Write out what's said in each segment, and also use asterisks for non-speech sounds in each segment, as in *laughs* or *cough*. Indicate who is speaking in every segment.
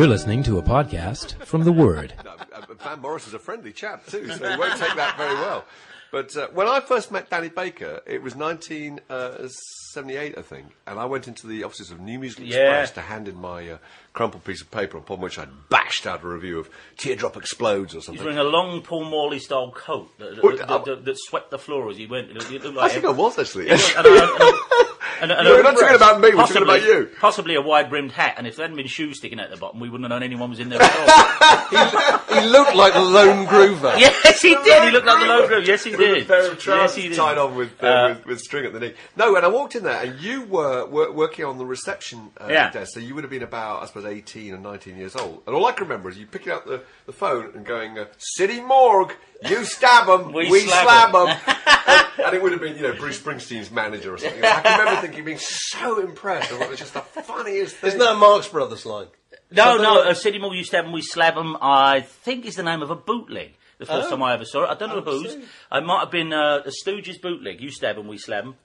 Speaker 1: You're listening to a podcast from The Word.
Speaker 2: No, *laughs* uh, Van Morris is a friendly chap too, so he won't take that very well. But uh, when I first met Danny Baker, it was 1978, I think, and I went into the offices of New Musical
Speaker 3: Yeah.
Speaker 2: Express to hand in my uh, crumpled piece of paper upon which I'd bashed out a review of Teardrop Explodes or something.
Speaker 3: He's wearing a long Paul Morley style coat that, that,
Speaker 2: What-
Speaker 3: that, that, that swept the floor as he went. It looked, it looked
Speaker 2: I
Speaker 3: like
Speaker 2: think I was actually.
Speaker 3: And, and, *laughs* and, and, and
Speaker 2: we're not talking about me, we're talking
Speaker 3: possibly-
Speaker 2: about you.
Speaker 3: Possibly a wide brimmed hat, and if there hadn't been shoes sticking out the bottom, we wouldn't have known anyone was in there at all. *laughs* *laughs*
Speaker 2: he looked like the lone groover.
Speaker 3: yes, he did. He looked like the low group. Yes, he
Speaker 2: with
Speaker 3: did.
Speaker 2: a pair of
Speaker 3: yes,
Speaker 2: trousers
Speaker 3: he did.
Speaker 2: tied on with, uh,
Speaker 3: Uh,
Speaker 2: with with string at the knee. No, when I walked in there, and you were, were working on the reception uh,
Speaker 3: Yeah.
Speaker 2: desk, so you would have been about, I suppose, eighteen and nineteen years old. And all I can remember is you picking up the, the phone and going, uh, "City Morgue, you stab 'em,
Speaker 3: We
Speaker 2: we,
Speaker 3: slab
Speaker 2: slab
Speaker 3: 'em."
Speaker 2: 'em." *laughs* and, and it would have been, you know, Bruce Springsteen's manager or something. I can remember thinking, being so impressed. I thought it was just the funniest thing.
Speaker 4: Isn't that a Marx Brothers line?
Speaker 3: No,
Speaker 4: Something
Speaker 3: no,
Speaker 4: like-
Speaker 3: uh, City Mall, you stab 'em, we slab 'em, I think is the name of a bootleg. The first
Speaker 4: Oh.
Speaker 3: time I ever saw it. I don't know
Speaker 4: Oh,
Speaker 3: whose.
Speaker 4: see.
Speaker 3: It might have been uh, the Stooges bootleg. You stab 'em, we slab 'em.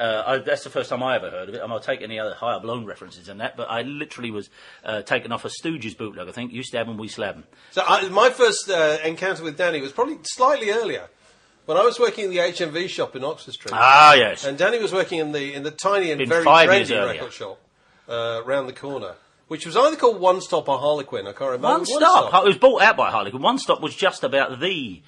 Speaker 3: Uh, I, that's the first time I ever heard of it. I might take any other higher blown references than that, but I literally was uh, taken off a Stooges bootleg. I think you stab 'em, we slab 'em.
Speaker 4: So I, my first uh, encounter with Danny was probably slightly earlier, when I was working in the HMV shop in Oxford Street.
Speaker 3: Ah, yes.
Speaker 4: And Danny was working in the in the tiny and
Speaker 3: Been
Speaker 4: very
Speaker 3: five years
Speaker 4: trendy
Speaker 3: earlier.
Speaker 4: record shop uh, round the corner, which was either called One Stop or Harlequin. I can't remember.
Speaker 3: One Stop. It was bought out by Harlequin. One Stop was just about the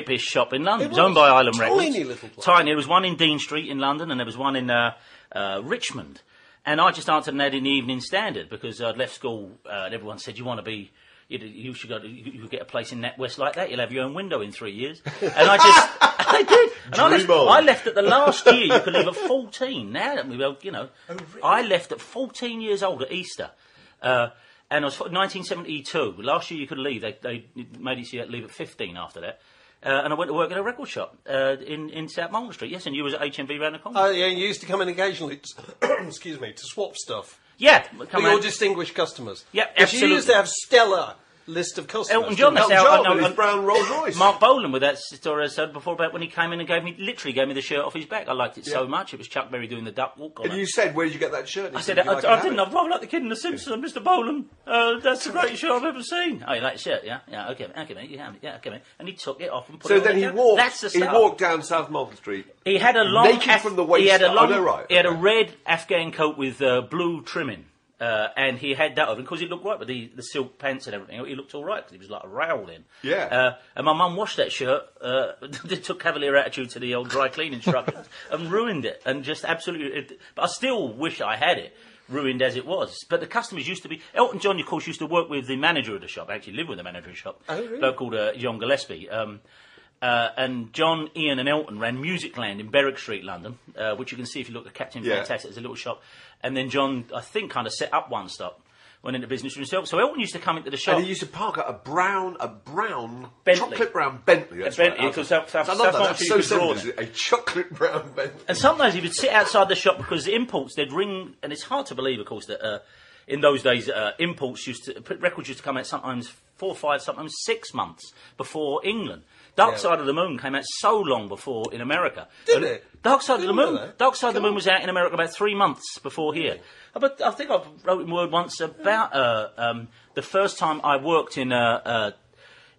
Speaker 3: hippest shop in London.
Speaker 4: It
Speaker 3: was owned by Island
Speaker 4: Tiny
Speaker 3: Records.
Speaker 4: little place.
Speaker 3: Tiny. There was one in Dean Street in London, and there was one in uh, uh, Richmond. And I just answered an ad in the Evening Standard because I'd left school, uh, and everyone said, "You want to be." You, you should go. To, you, get a place in NatWest like that. You'll have your own window in three years. And I just, *laughs* *laughs* I did. And I left. I left at the last *laughs* year. You could leave at fourteen. Now, well, you know, I left at fourteen years old at Easter. Uh, and it was 1972. Last year you could leave. They, they made it so you had to leave at 15 after that. Uh, and I went to work at a record shop uh, in, in South Molton Street. Yes, and you was at HMV round the corner.
Speaker 4: Oh, yeah, you used to come in occasionally. To, *coughs* excuse me, to swap stuff.
Speaker 3: yeah,
Speaker 4: For
Speaker 3: come
Speaker 4: your distinguished customers.
Speaker 3: Yeah,
Speaker 4: 'Cause You used to have stellar list of customers.
Speaker 3: Elton John,
Speaker 2: Elton
Speaker 3: I
Speaker 2: John with his brown Rolls Royce.
Speaker 3: Marc Bolan with that story I said before about when he came in and gave me, literally gave me the shirt off his back. I liked it so much. It was Chuck Berry doing the duck walk on
Speaker 2: And
Speaker 3: it.
Speaker 2: you said, "Where did you get that shirt?"
Speaker 3: I said, I,
Speaker 2: like to
Speaker 3: I didn't. I'd rather like the kid in The Simpsons, Mr. Bolan. Uh, that's the greatest shirt I've ever seen. Oh, you like the shirt? Yeah, yeah. Okay, okay, mate. Yeah, yeah, okay, mate. And he took it off and put
Speaker 2: So
Speaker 3: it on So
Speaker 2: then
Speaker 3: the
Speaker 2: he walked.
Speaker 3: That's the
Speaker 2: he walked down South Molton Street.
Speaker 3: He had a long
Speaker 2: Naked from the waist
Speaker 3: He had a long.
Speaker 2: Oh, no, right.
Speaker 3: He had a red Afghan coat with uh, blue trimming. Uh, and he had that on because he looked right with the, the silk pants and everything. He looked all right because he was like railed in.
Speaker 2: Yeah.
Speaker 3: Uh, and my mum washed that shirt. Uh, *laughs* they took cavalier attitude to the old dry clean *laughs* instructions and ruined it. And just absolutely. It, but I still wish I had it. Ruined as it was, but the customers used to be. Elton John, of course, used to work with the manager of the shop. I Actually, lived with the manager of the shop.
Speaker 4: Oh, really?
Speaker 3: A bloke called uh, John Gillespie. Um, uh, and John, Ian, and Elton ran Musicland in Berwick Street, London, uh, which you can see if you look at Captain
Speaker 2: Yeah.
Speaker 3: Fantastic. It's a little shop. And then John, I think, kind of set up One Stop. went into business for himself. So Elton used to come into the shop.
Speaker 2: And he used to park at a brown, a brown,
Speaker 3: Bentley.
Speaker 2: chocolate brown Bentley. That's
Speaker 3: Bentley,
Speaker 2: right.
Speaker 3: because South- South-
Speaker 2: I love
Speaker 3: South
Speaker 2: that. That's so
Speaker 3: drawn
Speaker 2: simple. A chocolate brown Bentley.
Speaker 3: And sometimes he would sit outside the shop because the imports they'd ring, and it's hard to believe, of course, that uh, in those days uh, imports used to records used to come out sometimes four, five, sometimes six months before England. Dark
Speaker 4: Yeah.
Speaker 3: Side of the Moon came out so long before in America.
Speaker 4: Did
Speaker 3: And
Speaker 4: it?
Speaker 3: Dark Side of the
Speaker 4: Didn't
Speaker 3: Moon.
Speaker 4: that.
Speaker 3: Dark Side of the
Speaker 4: Come
Speaker 3: Moon was out in America about three months before here. Uh, But I think I wrote in Word once about uh, um, the first time I worked in uh, uh,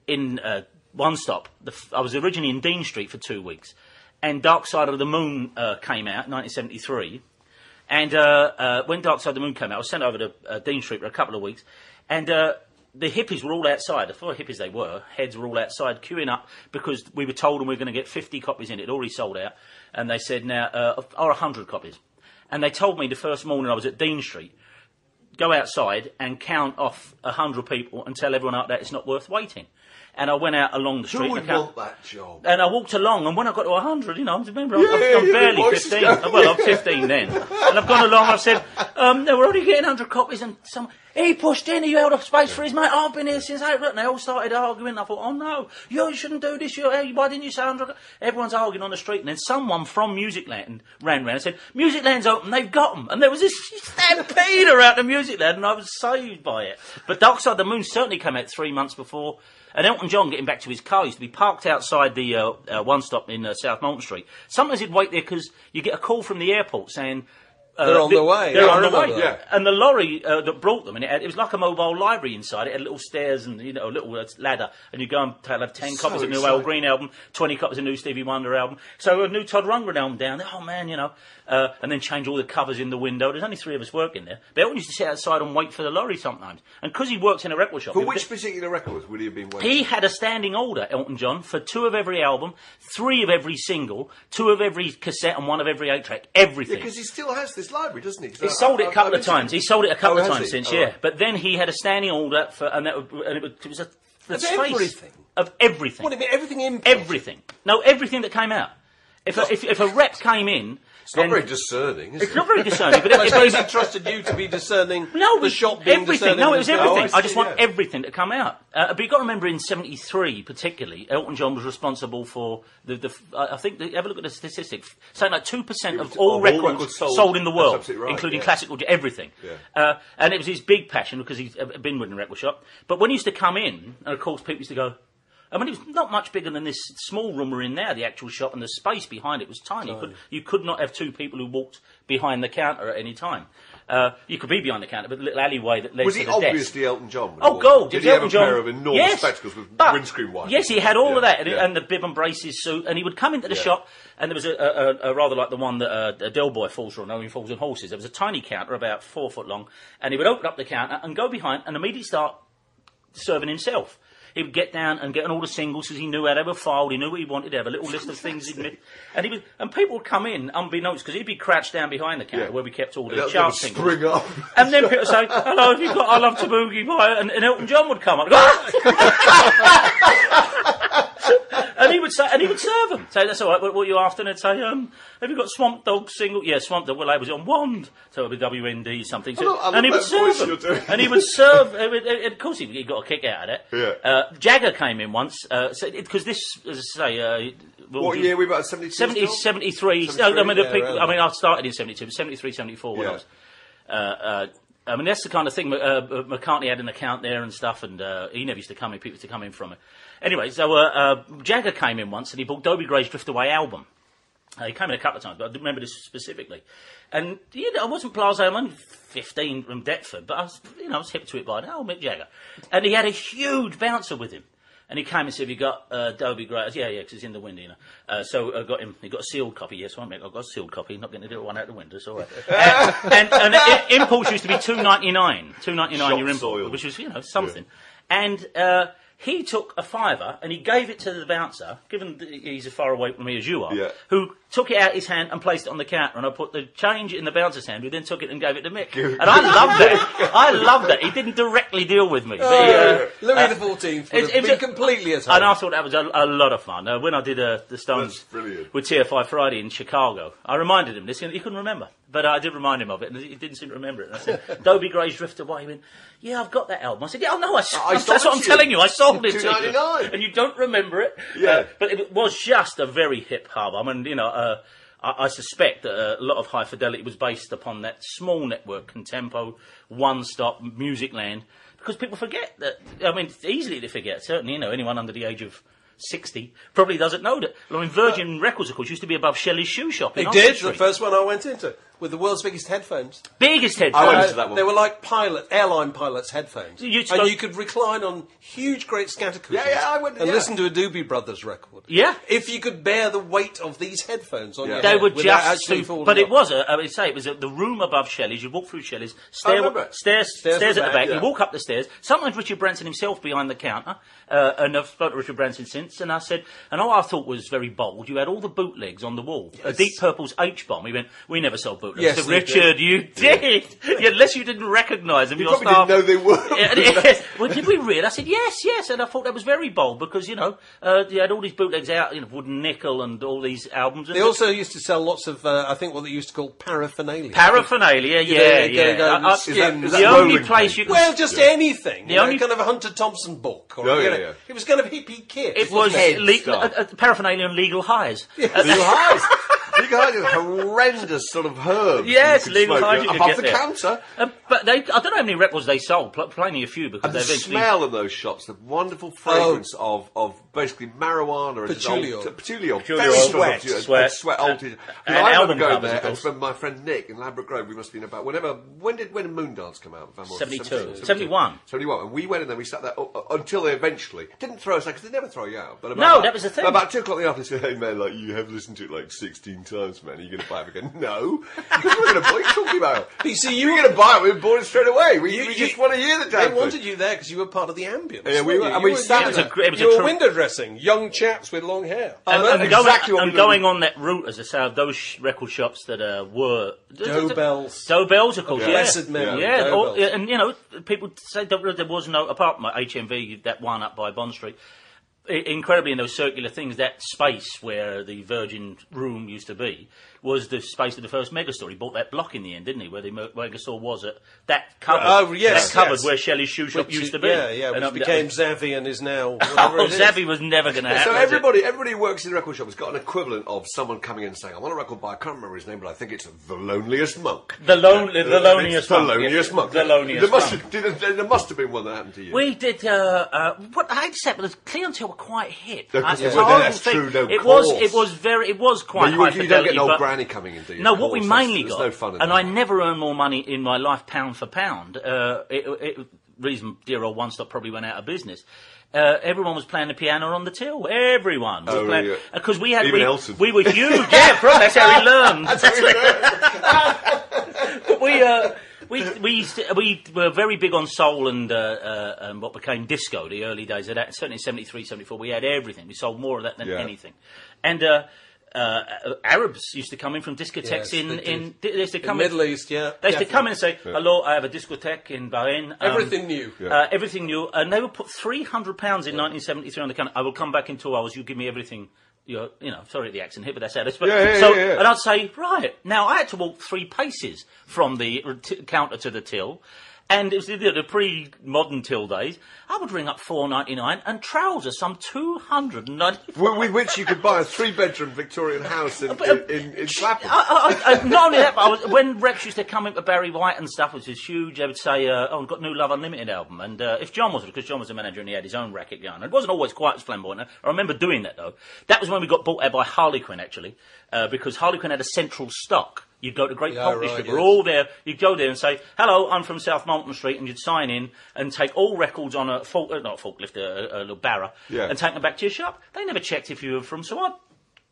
Speaker 3: in uh, One Stop. The f- I was originally in Dean Street for two weeks, and Dark Side of the Moon uh, came out, 1973. And uh, uh, when Dark Side of the Moon came out, I was sent over to uh, Dean Street for a couple of weeks, and uh, the hippies were all outside. The four hippies they were, heads were all outside queuing up because we were told them we were going to get 50 copies in. It already sold out, and they said now uh, or 100 copies. And they told me the first morning I was at Dean Street, go outside and count off 100 people and tell everyone out there it's not worth waiting. And I went out along the
Speaker 2: Who
Speaker 3: street
Speaker 2: would
Speaker 3: and I count-
Speaker 2: want that job?
Speaker 3: and I walked along, and when I got to 100, you know, remember, I'm,
Speaker 2: Yeah,
Speaker 3: I'm,
Speaker 2: yeah,
Speaker 3: I'm
Speaker 2: yeah,
Speaker 3: barely
Speaker 2: the voice is
Speaker 3: 15. Well, I'm 15 then. And I've gone along, I've said, um, no, we're only getting 100 copies, and some, he pushed in, he held up space for his mate, I've been here since 8 and they all started arguing. I thought, oh no, you shouldn't do this, you, why didn't you say 100? Everyone's arguing on the street, and then someone from Musicland ran round and said, Musicland's open, they've got them. And there was this stampede around the Musicland, and I was saved by it. But Dark Side of the Moon certainly came out three months before. And Elton John getting back to his car used to be parked outside the uh, uh, one stop in uh, South Moulton Street. Sometimes he'd wait there because you get a call from the airport saying. Uh,
Speaker 4: They're on
Speaker 3: the-
Speaker 4: the way.
Speaker 3: They're
Speaker 4: Yeah,
Speaker 3: on the way.
Speaker 2: that.
Speaker 3: And the lorry uh, that brought them, and it, had, it was like a mobile library inside. It had little stairs and you know a little uh, ladder, and you go and have ten
Speaker 2: So
Speaker 3: copies of new. Al Green album, twenty copies of new Stevie Wonder album. So a new Todd Rundgren album down there. Oh man, you know, uh, and then change all the covers in the window. There's only three of us working there. But Elton used to sit outside and wait for the lorry sometimes. And because he works in a record shop,
Speaker 2: For which particular records would he have been waiting?
Speaker 3: he had a standing order, Elton John, for two of every album, three of every single, two of every cassette, and one of every eight track. Everything.
Speaker 2: because he still has this library, doesn't he? 'Cause
Speaker 3: He
Speaker 2: I-
Speaker 3: sold it
Speaker 2: I-
Speaker 3: a couple
Speaker 2: I've
Speaker 3: of times. He sold it a couple
Speaker 2: Oh,
Speaker 3: of times
Speaker 2: he?
Speaker 3: since,
Speaker 2: Oh,
Speaker 3: yeah.
Speaker 2: right.
Speaker 3: But then he had a standing order for, and, that, and it, was a the
Speaker 4: Of
Speaker 3: space
Speaker 4: everything?
Speaker 3: of everything,
Speaker 4: What do you mean? Everything in
Speaker 3: everything. No, everything that came out. If a, if, if a rep came in,
Speaker 2: It's not
Speaker 3: then-
Speaker 2: very discerning, is it?
Speaker 3: it's
Speaker 2: it?
Speaker 3: not very discerning. But *laughs*
Speaker 4: I
Speaker 3: if,
Speaker 4: suppose he trusted you to be discerning.
Speaker 3: no,
Speaker 4: the shop being
Speaker 3: everything.
Speaker 4: discerning
Speaker 3: No, it was
Speaker 4: as
Speaker 3: everything.
Speaker 2: I
Speaker 3: I just want everything to come out. Uh, but you've got to remember, in '73, particularly, Elton John was responsible for the. the I I think. The, have a look at the statistics. Something like two percent of
Speaker 2: Of
Speaker 3: all
Speaker 2: all
Speaker 3: records,
Speaker 2: records sold.
Speaker 3: sold in the world,
Speaker 2: right,
Speaker 3: including
Speaker 2: yeah.
Speaker 3: classical, everything.
Speaker 2: Yeah.
Speaker 3: Uh, and it was his big passion because he's uh, been with a record shop. But when he used to come in, and of course, people used to go. I mean, it was not much bigger than this small room we're in now, the actual shop, and the space behind it was tiny. You, could, you could not have two people who walked behind the counter at any time. Uh, you could be behind the counter, but the little alleyway that led
Speaker 2: Was
Speaker 3: to
Speaker 2: he
Speaker 3: the desk.
Speaker 2: obviously Elton John?
Speaker 3: Oh, gold.
Speaker 2: in? Did he
Speaker 3: was
Speaker 2: have a
Speaker 3: Elton John.
Speaker 2: pair of enormous
Speaker 3: yes,
Speaker 2: spectacles with
Speaker 3: but-
Speaker 2: windscreen wipers?
Speaker 3: Yes, he had all
Speaker 2: Yeah,
Speaker 3: of that, and,
Speaker 2: yeah.
Speaker 3: and the bib and braces suit, and he would come into the
Speaker 2: Yeah.
Speaker 3: shop, and there was a, a, a, a rather like the one that uh, a Del Boy falls on, only falls on horses. There was a tiny counter about four foot long, and he would open up the counter and go behind and immediately start serving himself. He would get down and get on all the singles because he knew how they were filed. He knew what he wanted. He'd have a little list of things he'd missed. And he would, and people would come in unbeknownst because he'd be crouched down behind the counter
Speaker 2: Yeah.
Speaker 3: where we kept all the
Speaker 2: Elton
Speaker 3: chart singles.
Speaker 2: spring up.
Speaker 3: And then people would say, "Hello, have you got I Love to Boogie by?" And, and Elton John would come up, *laughs* *laughs* *laughs* and he would say, and he would serve them. Say, "That's all right. What, what are you after?" And they'd say, um, "Have you got Swamp Dogg single?" Yeah, Swamp Dogg. Well, I was on Wand, so it would be WND something. So,
Speaker 2: love- I love
Speaker 3: and he would serve them. And he would serve. uh, uh, of course, he, he got a kick out of it.
Speaker 2: Yeah.
Speaker 3: Uh, Jagger came in once because this, as I say, uh, we'll
Speaker 2: What year we about? 72
Speaker 3: 70,
Speaker 2: still?
Speaker 3: 73.
Speaker 2: 73,
Speaker 3: I mean, the
Speaker 4: yeah,
Speaker 3: people, I mean, I started in 72, but 73, 74 when I
Speaker 2: Yeah.
Speaker 3: was. Uh, uh, I mean, that's the kind of thing. Uh, McCartney had an account there and stuff, and uh, he never used to come in. People used to come in from it. Anyway, so uh, uh, Jagger came in once, and he bought Dobie Gray's Drift Away album. Uh, he came in a couple of times, but I remember this specifically. And you know, I wasn't blasé. I'm only 15 from Deptford, but I was, you know, I was hip to it by now. Mick Jagger, and he had a huge bouncer with him. And he came and said, "Have you got uh, Dobie Gray?" Yeah, yeah, because it's in the window, you know. Uh, so I got him. He got a sealed copy. Yes, one Mick, I've got a sealed copy. Not going to do one out the window. So, uh, *laughs* and, and, and i- impulse used to be two ninety nine, two ninety nine your impulse, which was you know something. And uh, he took a fiver and he gave it to the bouncer, given that he's as far away from me as you are,
Speaker 2: Yeah.
Speaker 3: who took it out his hand and placed it on the counter. And I put the change in the bouncer's hand, who then took it and gave it to Mick. And I loved that. I loved that. He didn't directly deal with me. but he, uh,
Speaker 4: Louis
Speaker 3: uh,
Speaker 4: the Fourteenth
Speaker 3: it-
Speaker 4: would
Speaker 3: it
Speaker 4: have
Speaker 3: was
Speaker 4: been
Speaker 3: a-
Speaker 4: completely at home.
Speaker 3: and I thought that was a, a lot of fun. Uh, when I did uh, the Stones
Speaker 2: That's brilliant.
Speaker 3: with TFI Friday in Chicago, I reminded him this, and he couldn't remember. But I did remind him of it, and he didn't seem to remember it. And I said, *laughs* Dobie Gray's Drift Away. He went, yeah, I've got that album. I said, yeah, no, I, s-
Speaker 2: I sold
Speaker 3: that's what I'm
Speaker 2: you.
Speaker 3: telling you. I sold it to you. And you don't remember it.
Speaker 2: Yeah.
Speaker 3: Uh, but it was just a very hip hop album. And, you know, uh, I, I suspect that a lot of High Fidelity was based upon that small network, Contempo, One Stop, Music Land. Because people forget that, I mean, it's easily to forget. Certainly, you know, anyone under the age of 60 probably doesn't know that. I mean, Virgin Records, of course, used to be above Shelley's shoe shop.
Speaker 4: It did, the first one I went into, with the world's biggest headphones.
Speaker 3: Biggest headphones.
Speaker 2: I went
Speaker 4: Uh,
Speaker 2: into that one.
Speaker 4: They were like pilot, airline pilots' headphones.
Speaker 3: You'd
Speaker 4: and
Speaker 3: go-
Speaker 4: you could recline on huge, great scatter cushions
Speaker 2: Yeah, yeah, I went-
Speaker 4: and
Speaker 2: yeah.
Speaker 4: listen to a Doobie Brothers record.
Speaker 3: Yeah.
Speaker 4: If you could bear the weight of these headphones on
Speaker 2: Yeah.
Speaker 4: your
Speaker 3: They
Speaker 4: head
Speaker 3: were
Speaker 4: without
Speaker 3: just
Speaker 4: actually
Speaker 3: too,
Speaker 4: falling
Speaker 3: but it
Speaker 4: off.
Speaker 3: was a, I would say it was a, the room above Shelley's. You walk through Shelley's, stair,
Speaker 2: remember
Speaker 3: stairs,
Speaker 4: Stairs
Speaker 3: stairs,
Speaker 4: at
Speaker 3: at
Speaker 4: the
Speaker 3: the back.
Speaker 2: back,
Speaker 3: You
Speaker 2: yeah.
Speaker 3: walk up the stairs. Sometimes Richard Branson himself behind the counter, uh, and I've spoken to Richard Branson since. And I said, and all I thought was very bold. You had all the bootlegs on the wall. A Deep Purple's H bomb. He went, we never sold bootlegs.
Speaker 4: Yes, they
Speaker 3: Richard, you did. *laughs* Yeah, unless you didn't recognise them.
Speaker 2: You
Speaker 3: your staff-
Speaker 2: didn't know they were.
Speaker 3: Yeah, yeah. well, did we really? I said yes, yes, and I thought that was very bold because you know uh, you had all these bootlegs out, you know, Wooden Nickel and all these albums.
Speaker 4: They also used to sell lots of, uh, I think, what they used to call paraphernalia.
Speaker 3: Paraphernalia, yeah, yeah.
Speaker 4: go
Speaker 3: I- I-
Speaker 4: skins.
Speaker 2: That- is
Speaker 3: the only place you can.
Speaker 4: Well, just anything.
Speaker 3: The
Speaker 4: you know,
Speaker 3: only-
Speaker 4: kind of a Hunter Thompson book. Or,
Speaker 2: Oh, yeah.
Speaker 4: It was kind of hippie kit.
Speaker 3: it was uh, uh, paraphernalia and legal highs.
Speaker 2: Legal highs. *laughs* Is horrendous sort of herbs.
Speaker 3: Yes, legal
Speaker 2: smoke,
Speaker 3: highs you could
Speaker 2: above the
Speaker 3: there.
Speaker 2: counter.
Speaker 3: Uh, but they, I don't know how many records they sold. Pl- plenty a few because
Speaker 2: And
Speaker 3: they
Speaker 2: the
Speaker 3: eventually.
Speaker 2: smell of those shops, the wonderful fragrance of, of basically marijuana and
Speaker 4: Patchouli
Speaker 2: old-
Speaker 4: oil.
Speaker 2: patchouli oil.
Speaker 3: Patchouli
Speaker 2: very
Speaker 3: oil.
Speaker 2: strong
Speaker 4: Sweat.
Speaker 2: patchouli oil,
Speaker 3: Sweat.
Speaker 2: and sweat altered.
Speaker 3: And
Speaker 2: I remember
Speaker 3: album
Speaker 2: going
Speaker 3: covers,
Speaker 2: there
Speaker 3: of
Speaker 2: and
Speaker 3: course.
Speaker 2: from my friend Nick in Ladbroke Grove, we must have been about whenever when did when did Moondance come out? Van
Speaker 3: 72.
Speaker 2: 72.
Speaker 3: 71.
Speaker 2: 71. And we went in there, we sat there uh, until they eventually didn't throw us out because they never throw you out. But about,
Speaker 3: No, that was the thing.
Speaker 2: About two o'clock in the afternoon, they said, "Hey man, like you have listened to it like sixteen times, man. Are you going to buy it?" We go, "No, *laughs* we're going to buy. What are you talking about? *laughs*
Speaker 4: You see,
Speaker 2: You're
Speaker 4: you
Speaker 2: going to buy it. We bought it straight away. We,
Speaker 4: You-
Speaker 2: we
Speaker 4: you-
Speaker 2: just want to hear the
Speaker 4: They
Speaker 2: damn thing."
Speaker 4: wanted you there because you were part of the ambience.
Speaker 2: Yeah, we
Speaker 4: weren't
Speaker 2: were-
Speaker 4: you?
Speaker 2: and we
Speaker 4: were-
Speaker 2: sat
Speaker 4: you
Speaker 2: in
Speaker 3: a- it was a
Speaker 4: You were
Speaker 3: tr-
Speaker 4: window dressing, young chaps with long hair.
Speaker 3: And,
Speaker 2: that's
Speaker 3: and going,
Speaker 2: exactly what
Speaker 3: and
Speaker 2: we were
Speaker 3: going on that route, as I say, of those sh- record shops that uh, were
Speaker 4: Dobells.
Speaker 3: Doe Bells, of course,
Speaker 2: Yeah.
Speaker 3: yeah,
Speaker 4: Blessed memory,
Speaker 3: yeah,
Speaker 4: Doe
Speaker 3: all- and you know, people say there there was no apart from HMV, that one up by Bond Street. Incredibly, in those circular things, that space where the Virgin Room used to be was the space of the first Megastore. He bought that block in the end, didn't he? Where the Megastore was at that cupboard.
Speaker 4: Oh, yes,
Speaker 3: that cupboard
Speaker 4: yes.
Speaker 3: where Shelley's shoe shop
Speaker 4: Which
Speaker 3: used to be.
Speaker 4: Yeah, yeah,
Speaker 3: And
Speaker 4: which
Speaker 3: up-
Speaker 4: became Zavvi and is now *laughs* whatever
Speaker 3: Oh,
Speaker 4: is.
Speaker 3: Zavvi was never going to happen.
Speaker 2: So everybody, everybody who works in the record shop has got an equivalent of someone coming in and saying, "I want a record by I can't remember his name, but I think it's the loneliest monk."
Speaker 3: The lone, the,
Speaker 2: Uh,
Speaker 3: loneliest
Speaker 2: the loneliest monk.
Speaker 3: The loneliest
Speaker 2: There must,
Speaker 3: monk.
Speaker 2: have, there must have been one that happened to you.
Speaker 3: We did. Uh, uh, what I accept, but the clientele were quite hit.
Speaker 2: No,
Speaker 3: I-
Speaker 2: 'cause
Speaker 3: it's
Speaker 2: they
Speaker 3: a
Speaker 2: were-
Speaker 3: horrible
Speaker 2: that's
Speaker 3: thing.
Speaker 2: true, no,
Speaker 3: it was. It was very. It was quite
Speaker 2: Well, you,
Speaker 3: high
Speaker 2: you don't get an old granny coming in, do you?
Speaker 3: No, what we mainly
Speaker 2: there's,
Speaker 3: got,
Speaker 2: There's no fun in
Speaker 3: and
Speaker 2: that.
Speaker 3: I never earned more money in my life pound for pound. Uh, it, it, reason dear old One Stop probably went out of business. Uh, everyone was playing the piano on the till. Everyone was
Speaker 2: Oh,
Speaker 3: playing
Speaker 2: yeah.
Speaker 3: because we had
Speaker 2: Even
Speaker 3: we,
Speaker 2: Elton.
Speaker 3: we were huge. *laughs* yeah, from that's how we learned. but we uh, we we used to, we were very big on soul and uh, uh, and what became disco. The early days of that, certainly 73, 74, We had everything. We sold more of that than
Speaker 2: Yeah.
Speaker 3: anything, and. Uh, uh, Arabs used to come in from discotheques
Speaker 4: Yes,
Speaker 3: in,
Speaker 4: they
Speaker 3: in they used to
Speaker 4: In
Speaker 3: come
Speaker 4: Middle East, yeah.
Speaker 3: they used to come in and say, "Hello, I have a discotheque in Bahrain." Um,
Speaker 4: Everything new.
Speaker 3: uh, everything new, and they would put three hundred pounds in 1973 on the counter. I will come back in two hours. You give me everything. You're, you know, sorry the accent here, but that's how it is. But,
Speaker 2: Yeah, yeah,
Speaker 3: so,
Speaker 2: yeah, yeah.
Speaker 3: and I'd say, right now, I had to walk three paces from the r- t- counter to the till. And it was the, the pre-modern till days. I would ring up four ninety nine and trousers some two hundred and ninety.
Speaker 2: With, with which you could buy a three-bedroom Victorian house in,
Speaker 3: But, uh,
Speaker 2: in, in, in Clapham.
Speaker 3: I, I, I, not only that, but I was, when Rex used to come into Barry White and stuff, which was huge, they would say, uh, "Oh, I've got new Love Unlimited album." And uh, if John was, because John was the manager and he had his own racket going, it wasn't always quite as flamboyant. I remember doing that though. That was when we got bought out by Harlequin actually, uh, because Harlequin had a central stock. You'd go to Great
Speaker 4: Yeah,
Speaker 3: Pulp
Speaker 4: right, yes.
Speaker 3: we're all there. You'd go there and say, "Hello, I'm from South Moulton Street," and you'd sign in and take all records on a fork, uh, not a forklift, a, a, a little barra,
Speaker 2: Yeah.
Speaker 3: and take them back to your shop. They never checked if you were from. So I'd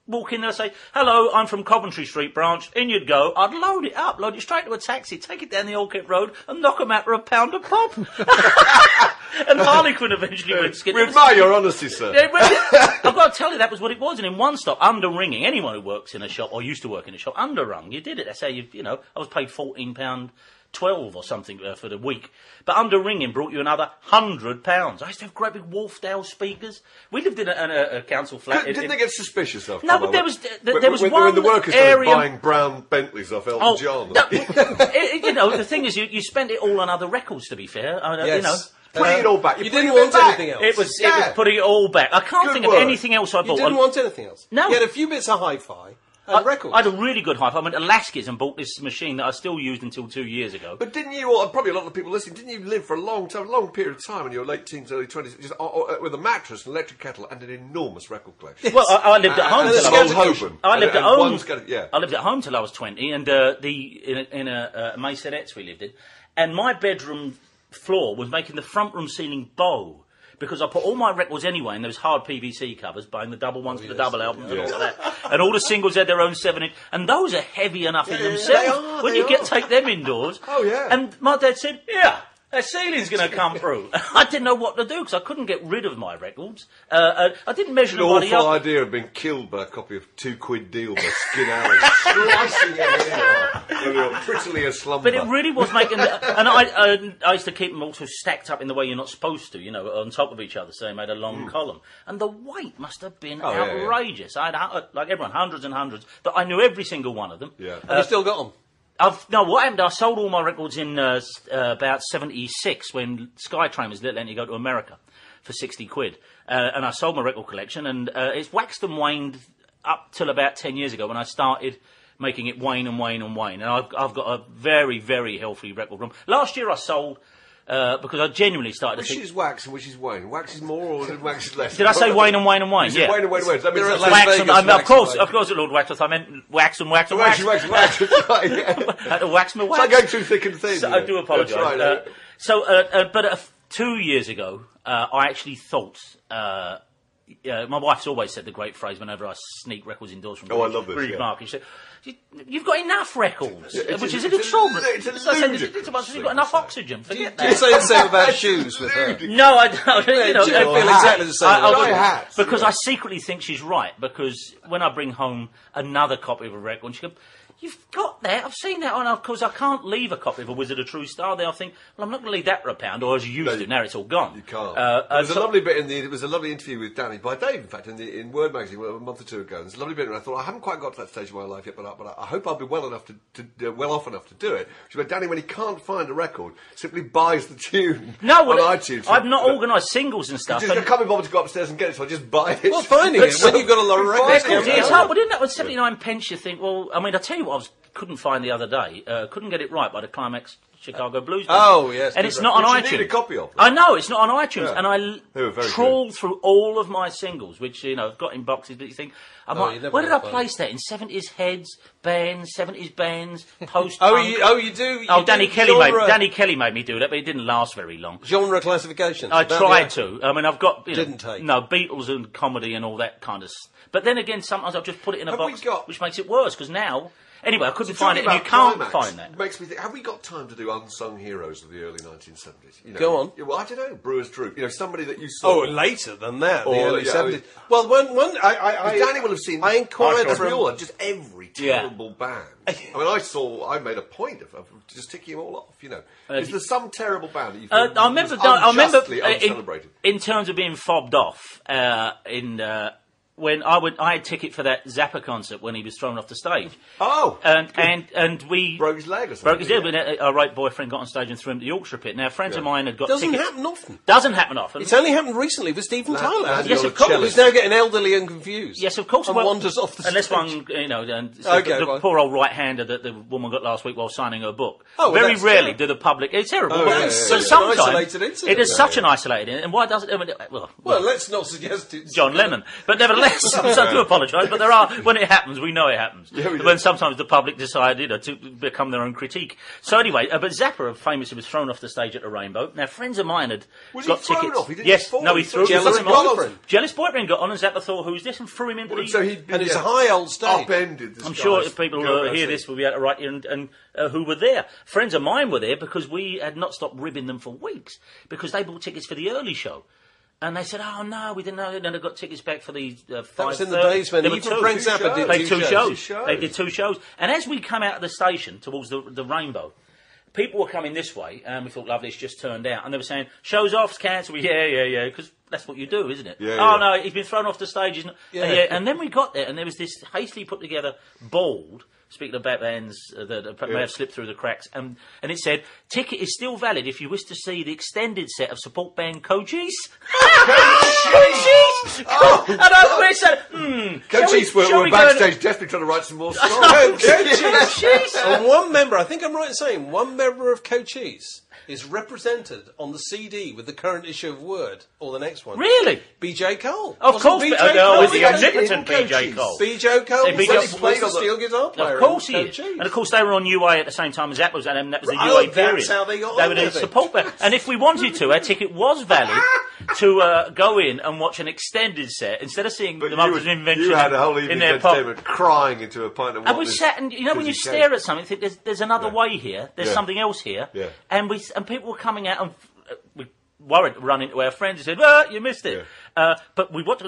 Speaker 3: walk in there and say, hello, I'm from Coventry Street branch. In you'd go. I'd load it up, load it straight to a taxi, take it down the Kent Road and knock 'em out for a pound a pop. *laughs* and Harlequin eventually went skin.
Speaker 2: We admire your honesty, sir.
Speaker 3: Yeah, well, *laughs* I've got to tell you, that was what it was. And in one stop, under ringing, anyone who works in a shop or used to work in a shop, under rung, you did it. That's how you, you know, I was paid £14 12 or something uh, for the week. But under ringing brought you another hundred pounds. I used to have great big Wharfedale speakers. We lived in a, in a, a council flat. in-
Speaker 2: Didn't
Speaker 3: in-
Speaker 2: they get suspicious of?
Speaker 3: No, but there was- there- there was
Speaker 2: when,
Speaker 3: one
Speaker 2: when the workers
Speaker 3: area-
Speaker 2: buying brown Bentleys off Elton
Speaker 3: Oh,
Speaker 2: John.
Speaker 3: no, *laughs* it- you know, the thing is, you, you spent it all on other records. To be fair, I, know,
Speaker 4: Yes.
Speaker 3: you know,
Speaker 2: Putting it all back.
Speaker 4: You
Speaker 2: You're
Speaker 4: didn't want
Speaker 2: back.
Speaker 4: anything else.
Speaker 3: it was it was putting it all back. I can't
Speaker 2: Good
Speaker 3: think
Speaker 2: work.
Speaker 3: of anything else I bought.
Speaker 4: You
Speaker 3: bought.
Speaker 4: didn't
Speaker 3: I-
Speaker 4: want anything else.
Speaker 3: No.
Speaker 4: You had a few bits of hi-fi and
Speaker 3: I,
Speaker 4: records.
Speaker 3: I had a really good hype. I went to Lasky's and bought this machine that I still used until two years ago.
Speaker 2: But didn't you, or probably a lot of people listening, didn't you live for a long time, a long period of time in your late teens, early 20s, just, uh, uh, with a mattress, an electric kettle, and an enormous record collection? *laughs*
Speaker 3: Well, I, I lived at home.
Speaker 4: and
Speaker 3: till I was-
Speaker 2: Hoban.
Speaker 3: I lived
Speaker 2: And-
Speaker 3: at home.
Speaker 2: yeah.
Speaker 3: I lived at home till I was twenty, and uh, the in a, in a uh, we lived in, and my bedroom floor was making the front room ceiling bow. Because I put all my records anyway in those hard PVC covers, buying the double ones for the double albums and all of that. And all the singles had their own seven inch, and those are heavy enough in
Speaker 2: yeah,
Speaker 3: themselves.
Speaker 2: they are,
Speaker 3: when you get take them indoors. *laughs*
Speaker 2: Oh, yeah.
Speaker 3: And my dad said, "Yeah, that ceiling's going to come *laughs* through." *laughs* I didn't know what to do because I couldn't get rid of my records. Uh, uh, I didn't measure
Speaker 2: An
Speaker 3: nobody
Speaker 2: awful
Speaker 3: up.
Speaker 2: idea of being killed by a copy of Two Quid Deal by Skin Alley, *laughs* slicing it in when you're prettily asslumber.
Speaker 3: But it really was making, and I, I, I used to keep them all sort of stacked up in the way you're not supposed to, you know, on top of each other, so they made a long column. And the weight must have been.
Speaker 2: Oh, yeah, yeah.
Speaker 3: outrageous. I had, like everyone, hundreds and hundreds, but I knew every single one of them.
Speaker 2: Yeah.
Speaker 4: Have you still got them?
Speaker 3: I've, no, what happened? I sold all my records in uh, uh, about '76 when Skytrain was letting you go to America for sixty quid, uh, and I sold my record collection, and uh, it's waxed and waned up till about ten years ago when I started making it wane and wane and wane, and I've, I've got a very, very healthy record room. Last year I sold uh, because I genuinely started
Speaker 2: Which
Speaker 3: to think.
Speaker 2: Which is wax and which is wane? Wax is more or wax is less?
Speaker 3: Did I say wane and wane and wane?
Speaker 2: You said
Speaker 3: Yeah.
Speaker 2: wane and wane and wane. That means
Speaker 4: You're at
Speaker 2: that's
Speaker 4: Las
Speaker 3: Wax
Speaker 4: Vegas,
Speaker 3: and, I mean, of
Speaker 4: wax
Speaker 3: course,
Speaker 4: and
Speaker 3: of course, Lord Waxworth. I meant wax and wax and
Speaker 2: wax,
Speaker 3: wax.
Speaker 2: wax, wax, *laughs* wax. yeah.
Speaker 3: Had to wax my
Speaker 2: It's
Speaker 3: wax.
Speaker 2: like going through thick and thin.
Speaker 3: So
Speaker 2: yeah.
Speaker 3: I do apologise.
Speaker 2: Right,
Speaker 3: Uh, so, uh, uh, but uh, two years ago, uh, I actually thought. Uh, yeah, my wife's always said the great phrase whenever I sneak records indoors from
Speaker 2: Oh, I love this,
Speaker 3: British
Speaker 2: yeah.
Speaker 3: Market. "You- "You've got enough records,"
Speaker 2: it's
Speaker 3: which
Speaker 2: a-
Speaker 3: is an
Speaker 2: it's a-
Speaker 3: extraordinary.
Speaker 2: it's a
Speaker 3: So I said,
Speaker 2: ludicrous
Speaker 3: "It's about- You've got enough oxygen. Forget
Speaker 4: Do you
Speaker 3: that."
Speaker 4: say the same about *laughs* shoes with her?
Speaker 3: No, I don't. You know, uh,
Speaker 4: feel exactly the same
Speaker 3: I- I
Speaker 4: about
Speaker 3: would-
Speaker 2: Dry hats,
Speaker 3: because. I secretly think she's right. Because when I bring home another copy of a record, she goes, "You've got that? I've seen that." And of course, I can't leave a copy of a Wizard, a True Star there. I think, well, I'm not going to leave that for a pound, or as you used
Speaker 2: No,
Speaker 3: to. Now it's all gone.
Speaker 2: You can't.
Speaker 3: Uh, uh,
Speaker 2: There's a
Speaker 3: so-
Speaker 2: lovely bit in the. It was a lovely interview with Danny by Dave, in fact, in the in Word magazine well, a month or two ago. There's a lovely bit, and I thought I haven't quite got to that stage of my life yet, but I, but I hope I'll be well enough to, to uh, well off enough to do it. Which is Danny, when he can't find a record, simply buys the tune *laughs*
Speaker 3: no,
Speaker 2: on
Speaker 3: well,
Speaker 2: iTunes.
Speaker 3: I've not
Speaker 2: But-
Speaker 3: organised singles and stuff.
Speaker 2: Just, I
Speaker 3: but-
Speaker 2: can't be bothered to go upstairs and get it, so I just buy it.
Speaker 4: Well, finding it *laughs* when you've got a lot of records.
Speaker 3: Records, it's hard, but didn't that with 79 pence you think, well, I mean, I tell you what I was, couldn't find the other day. Uh, couldn't get it right by the Climax Chicago Blues. Band.
Speaker 4: Oh, yes,
Speaker 3: And it's
Speaker 4: record.
Speaker 3: not on
Speaker 2: Which
Speaker 3: iTunes.
Speaker 2: you need a copy of. It.
Speaker 3: I know, it's not on iTunes.
Speaker 2: Yeah.
Speaker 3: And I trawled through all of my singles, which, you know, I've got in boxes, but you think,
Speaker 4: Oh, you
Speaker 3: where did I place that? In 70s heads, bands, 70s bands, *laughs* post
Speaker 4: Oh, you, oh, you do. You
Speaker 3: Oh, Danny Kelly, made, Danny Kelly made me do that, but it didn't last very long.
Speaker 4: genre classification.
Speaker 3: I tried to. I mean, I've got you
Speaker 4: Didn't take.
Speaker 3: no Beatles and comedy and all that kind of. s- But then again, sometimes I'll just put it in a
Speaker 2: Have
Speaker 3: box,
Speaker 2: got-
Speaker 3: which makes it worse because now, anyway, I couldn't find it, and you can't
Speaker 2: Climax
Speaker 3: find that.
Speaker 2: Makes me think. Have we got time to do unsung heroes of the early 1970s? You know,
Speaker 4: Go on.
Speaker 2: Yeah, well, I don't know. Brewers Droop. You know, somebody that you saw.
Speaker 4: Oh, later than that, the
Speaker 2: Or,
Speaker 4: early
Speaker 2: yeah, I
Speaker 4: seventies.
Speaker 2: mean-
Speaker 4: well, when when I, I, I
Speaker 2: Danny will have seen.
Speaker 4: I inquired
Speaker 2: as
Speaker 4: from
Speaker 2: we all just every
Speaker 3: Yeah.
Speaker 2: terrible band. *laughs* I mean, I saw. I made a point of, of just ticking them all off. You know, is there some terrible band that you?
Speaker 3: Uh,
Speaker 2: feel
Speaker 3: I remember.
Speaker 2: was
Speaker 3: I remember
Speaker 2: unjustly
Speaker 3: uh, in,
Speaker 2: uncelebrated?
Speaker 3: in terms of being fobbed off. Uh, in uh, when I would, I had ticket for that Zappa concert when he was thrown off the stage.
Speaker 2: Oh,
Speaker 3: and and and we
Speaker 2: broke his leg or something.
Speaker 3: broke his leg.
Speaker 2: yeah.
Speaker 3: But uh, our right boyfriend got on stage and threw him to the Yorkshire pit. Now friends of
Speaker 2: Yeah.
Speaker 3: mine had got
Speaker 4: doesn't
Speaker 3: tickets.
Speaker 4: happen often.
Speaker 3: Doesn't happen often.
Speaker 4: It's only happened recently with Stephen
Speaker 2: Land-
Speaker 4: Tyler.
Speaker 2: Land
Speaker 3: Yes, of course.
Speaker 2: cello.
Speaker 4: Who's now getting elderly and confused.
Speaker 3: Yes, of course.
Speaker 4: And
Speaker 3: well,
Speaker 4: wanders off the
Speaker 3: unless
Speaker 4: stage.
Speaker 3: one, you know, and so
Speaker 4: Okay,
Speaker 3: the, the
Speaker 4: right.
Speaker 3: poor old right-hander that the woman got last week while signing her book.
Speaker 4: Oh, well,
Speaker 3: Very
Speaker 4: that's
Speaker 3: rarely
Speaker 4: terrible.
Speaker 3: do the public. It's terrible.
Speaker 2: Oh,
Speaker 3: but,
Speaker 2: yeah,
Speaker 4: an
Speaker 3: sometimes
Speaker 4: isolated incident.
Speaker 3: It is
Speaker 4: Yeah,
Speaker 3: such an isolated, incident. and why doesn't? I mean, well,
Speaker 4: Well, let's not suggest it's
Speaker 3: John Lennon. But nevertheless, *laughs* so I do apologise. But there are when it happens, we know it happens.
Speaker 2: Yeah, we do.
Speaker 3: when sometimes the public decide, you know, to become their own critique. So anyway, uh, but Zappa famously was thrown off the stage at the Rainbow. Now, friends of mine had
Speaker 2: Was he
Speaker 3: got tickets.
Speaker 2: off? He
Speaker 3: yes,
Speaker 2: fall.
Speaker 3: no, he
Speaker 2: He
Speaker 3: threw,
Speaker 4: Jealous
Speaker 3: him off.
Speaker 4: boyfriend.
Speaker 3: Jealous boyfriend got on, and Zappa thought, "Who's this?" and threw him into the.
Speaker 2: So he'd been
Speaker 4: and it's a high old stage.
Speaker 2: upended. This
Speaker 3: I'm sure if people uh, hear this will be able to write here and, and uh, who were there. Friends of mine were there because we had not stopped ribbing them for weeks because they bought tickets for the early show. And they said, "Oh no, we didn't know." And they got tickets back for the uh, five.
Speaker 4: was in the days when
Speaker 3: There were two.
Speaker 4: Frank
Speaker 3: Two
Speaker 4: Zappa
Speaker 2: shows.
Speaker 4: did two
Speaker 3: two
Speaker 4: shows.
Speaker 3: shows. They did two shows. And as we come out of the station towards the, the rainbow, people were coming this way, and we thought, lovely, it's just turned out. And they were saying, show's off, cancelled. Yeah, yeah, yeah, because that's what you do, isn't it?
Speaker 2: Yeah,
Speaker 3: oh,
Speaker 2: yeah.
Speaker 3: no, he's been thrown off the stage.
Speaker 4: Yeah.
Speaker 3: And, yeah. and then we got there, and there was this hastily put together board. Speaking of Batman's uh, that uh, may have slipped through the cracks, and and it said ticket is still valid if you wish to see the extended set of support band Cochise. *laughs* Cochise, *laughs* and I we said, hmm, shall we-
Speaker 2: Coaches were, were
Speaker 3: we go and-
Speaker 2: backstage definitely trying to write some more *laughs* songs.
Speaker 3: Cochise.
Speaker 4: and one member, I think I'm right in saying, one member of Cochise is represented on the CD with the current issue of Word or the next one.
Speaker 3: Really?
Speaker 4: BJ Cole.
Speaker 3: Of course,
Speaker 4: BJ
Speaker 3: no,
Speaker 4: Cole
Speaker 3: with the
Speaker 4: in-
Speaker 3: omnipotent BJ Cole.
Speaker 4: BJ Cole
Speaker 3: Yeah,
Speaker 4: was,
Speaker 3: BJ
Speaker 4: was
Speaker 2: played
Speaker 4: the
Speaker 2: on the-
Speaker 4: steel guitar player.
Speaker 3: Of course he is. And of course they were on UA at the same time as that was, and that was the
Speaker 4: Oh,
Speaker 3: UA
Speaker 4: that's how they got
Speaker 3: They were doing support band. And if we wanted to, our ticket was valid *laughs* to uh, go in and watch an extended set instead of seeing
Speaker 2: But
Speaker 3: the
Speaker 2: you,
Speaker 3: Mothers
Speaker 2: were-
Speaker 3: Invention
Speaker 2: you had a whole
Speaker 3: in
Speaker 2: evening
Speaker 3: their
Speaker 2: of entertainment crying into a pint of
Speaker 3: And we sat and you know when you stare
Speaker 2: came.
Speaker 3: at something, you think there's, there's another
Speaker 2: Yeah.
Speaker 3: way here. There's
Speaker 2: Yeah.
Speaker 3: something else here.
Speaker 2: Yeah.
Speaker 3: And we and people were coming out and uh, we worried run into our friends and said, "Well, you missed it." Uh, but we watched,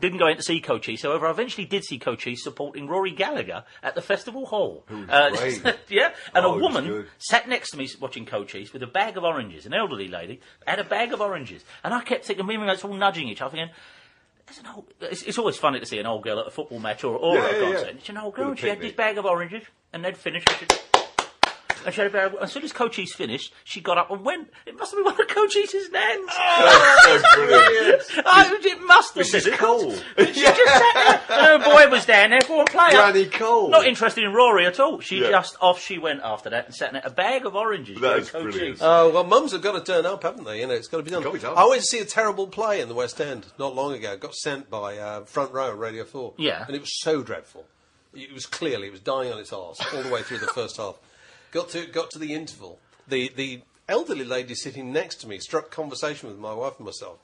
Speaker 3: didn't go in to see Cochise. However, I eventually did see Cochise supporting Rory Gallagher at the festival hall. Uh, *laughs* yeah, and
Speaker 2: Oh,
Speaker 3: a woman sat next to me watching Cochise with a bag of oranges. An elderly lady had a bag of oranges, and I kept thinking, we were all nudging each other, thinking. An old, it's, it's always funny to see an old girl at a football match or, or
Speaker 2: Yeah,
Speaker 3: a concert.
Speaker 2: yeah.
Speaker 3: And She's an old girl, and she had this bag of oranges, and they'd finished. And she, and she had a bag, as soon as Cochise finished, she got up and went. It must have been one of Cochise's names.
Speaker 2: That's so *laughs* brilliant.
Speaker 3: Oh, it must have
Speaker 2: Mrs.
Speaker 3: been.
Speaker 2: Cole.
Speaker 3: She just sat there, and *laughs* her boy was down there for a player.
Speaker 2: Granny Cole.
Speaker 3: Not interested in Rory at all. She
Speaker 2: Yeah.
Speaker 3: just off she went after that and sat in a bag of oranges.
Speaker 2: That
Speaker 3: for
Speaker 2: is
Speaker 3: Cochise.
Speaker 2: brilliant.
Speaker 4: Oh, well, mums have got to turn up, haven't they? You know, it's got to be done.
Speaker 2: Gotta be done.
Speaker 4: I went to see a terrible play in the West End not long ago. Got sent by uh, Front Row Radio 4.
Speaker 3: Yeah.
Speaker 4: And it was so dreadful. It was clearly, it was dying on its arse all the way through the first half. Got to, got to the interval. The, the elderly lady sitting next to me struck conversation with my wife and myself.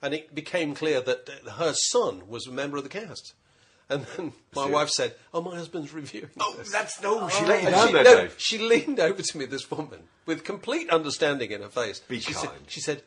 Speaker 4: And it became clear that uh, her son was a member of the cast. And then my wife said, "Oh, my husband's reviewing."
Speaker 2: Oh,
Speaker 4: this."
Speaker 2: that's no. She let you
Speaker 4: And
Speaker 2: down
Speaker 4: she,
Speaker 2: there,
Speaker 4: no,
Speaker 2: Dave.
Speaker 4: she leaned over to me, this woman, with complete understanding in her face.
Speaker 2: Be
Speaker 4: she Said,
Speaker 2: kind.
Speaker 4: she said,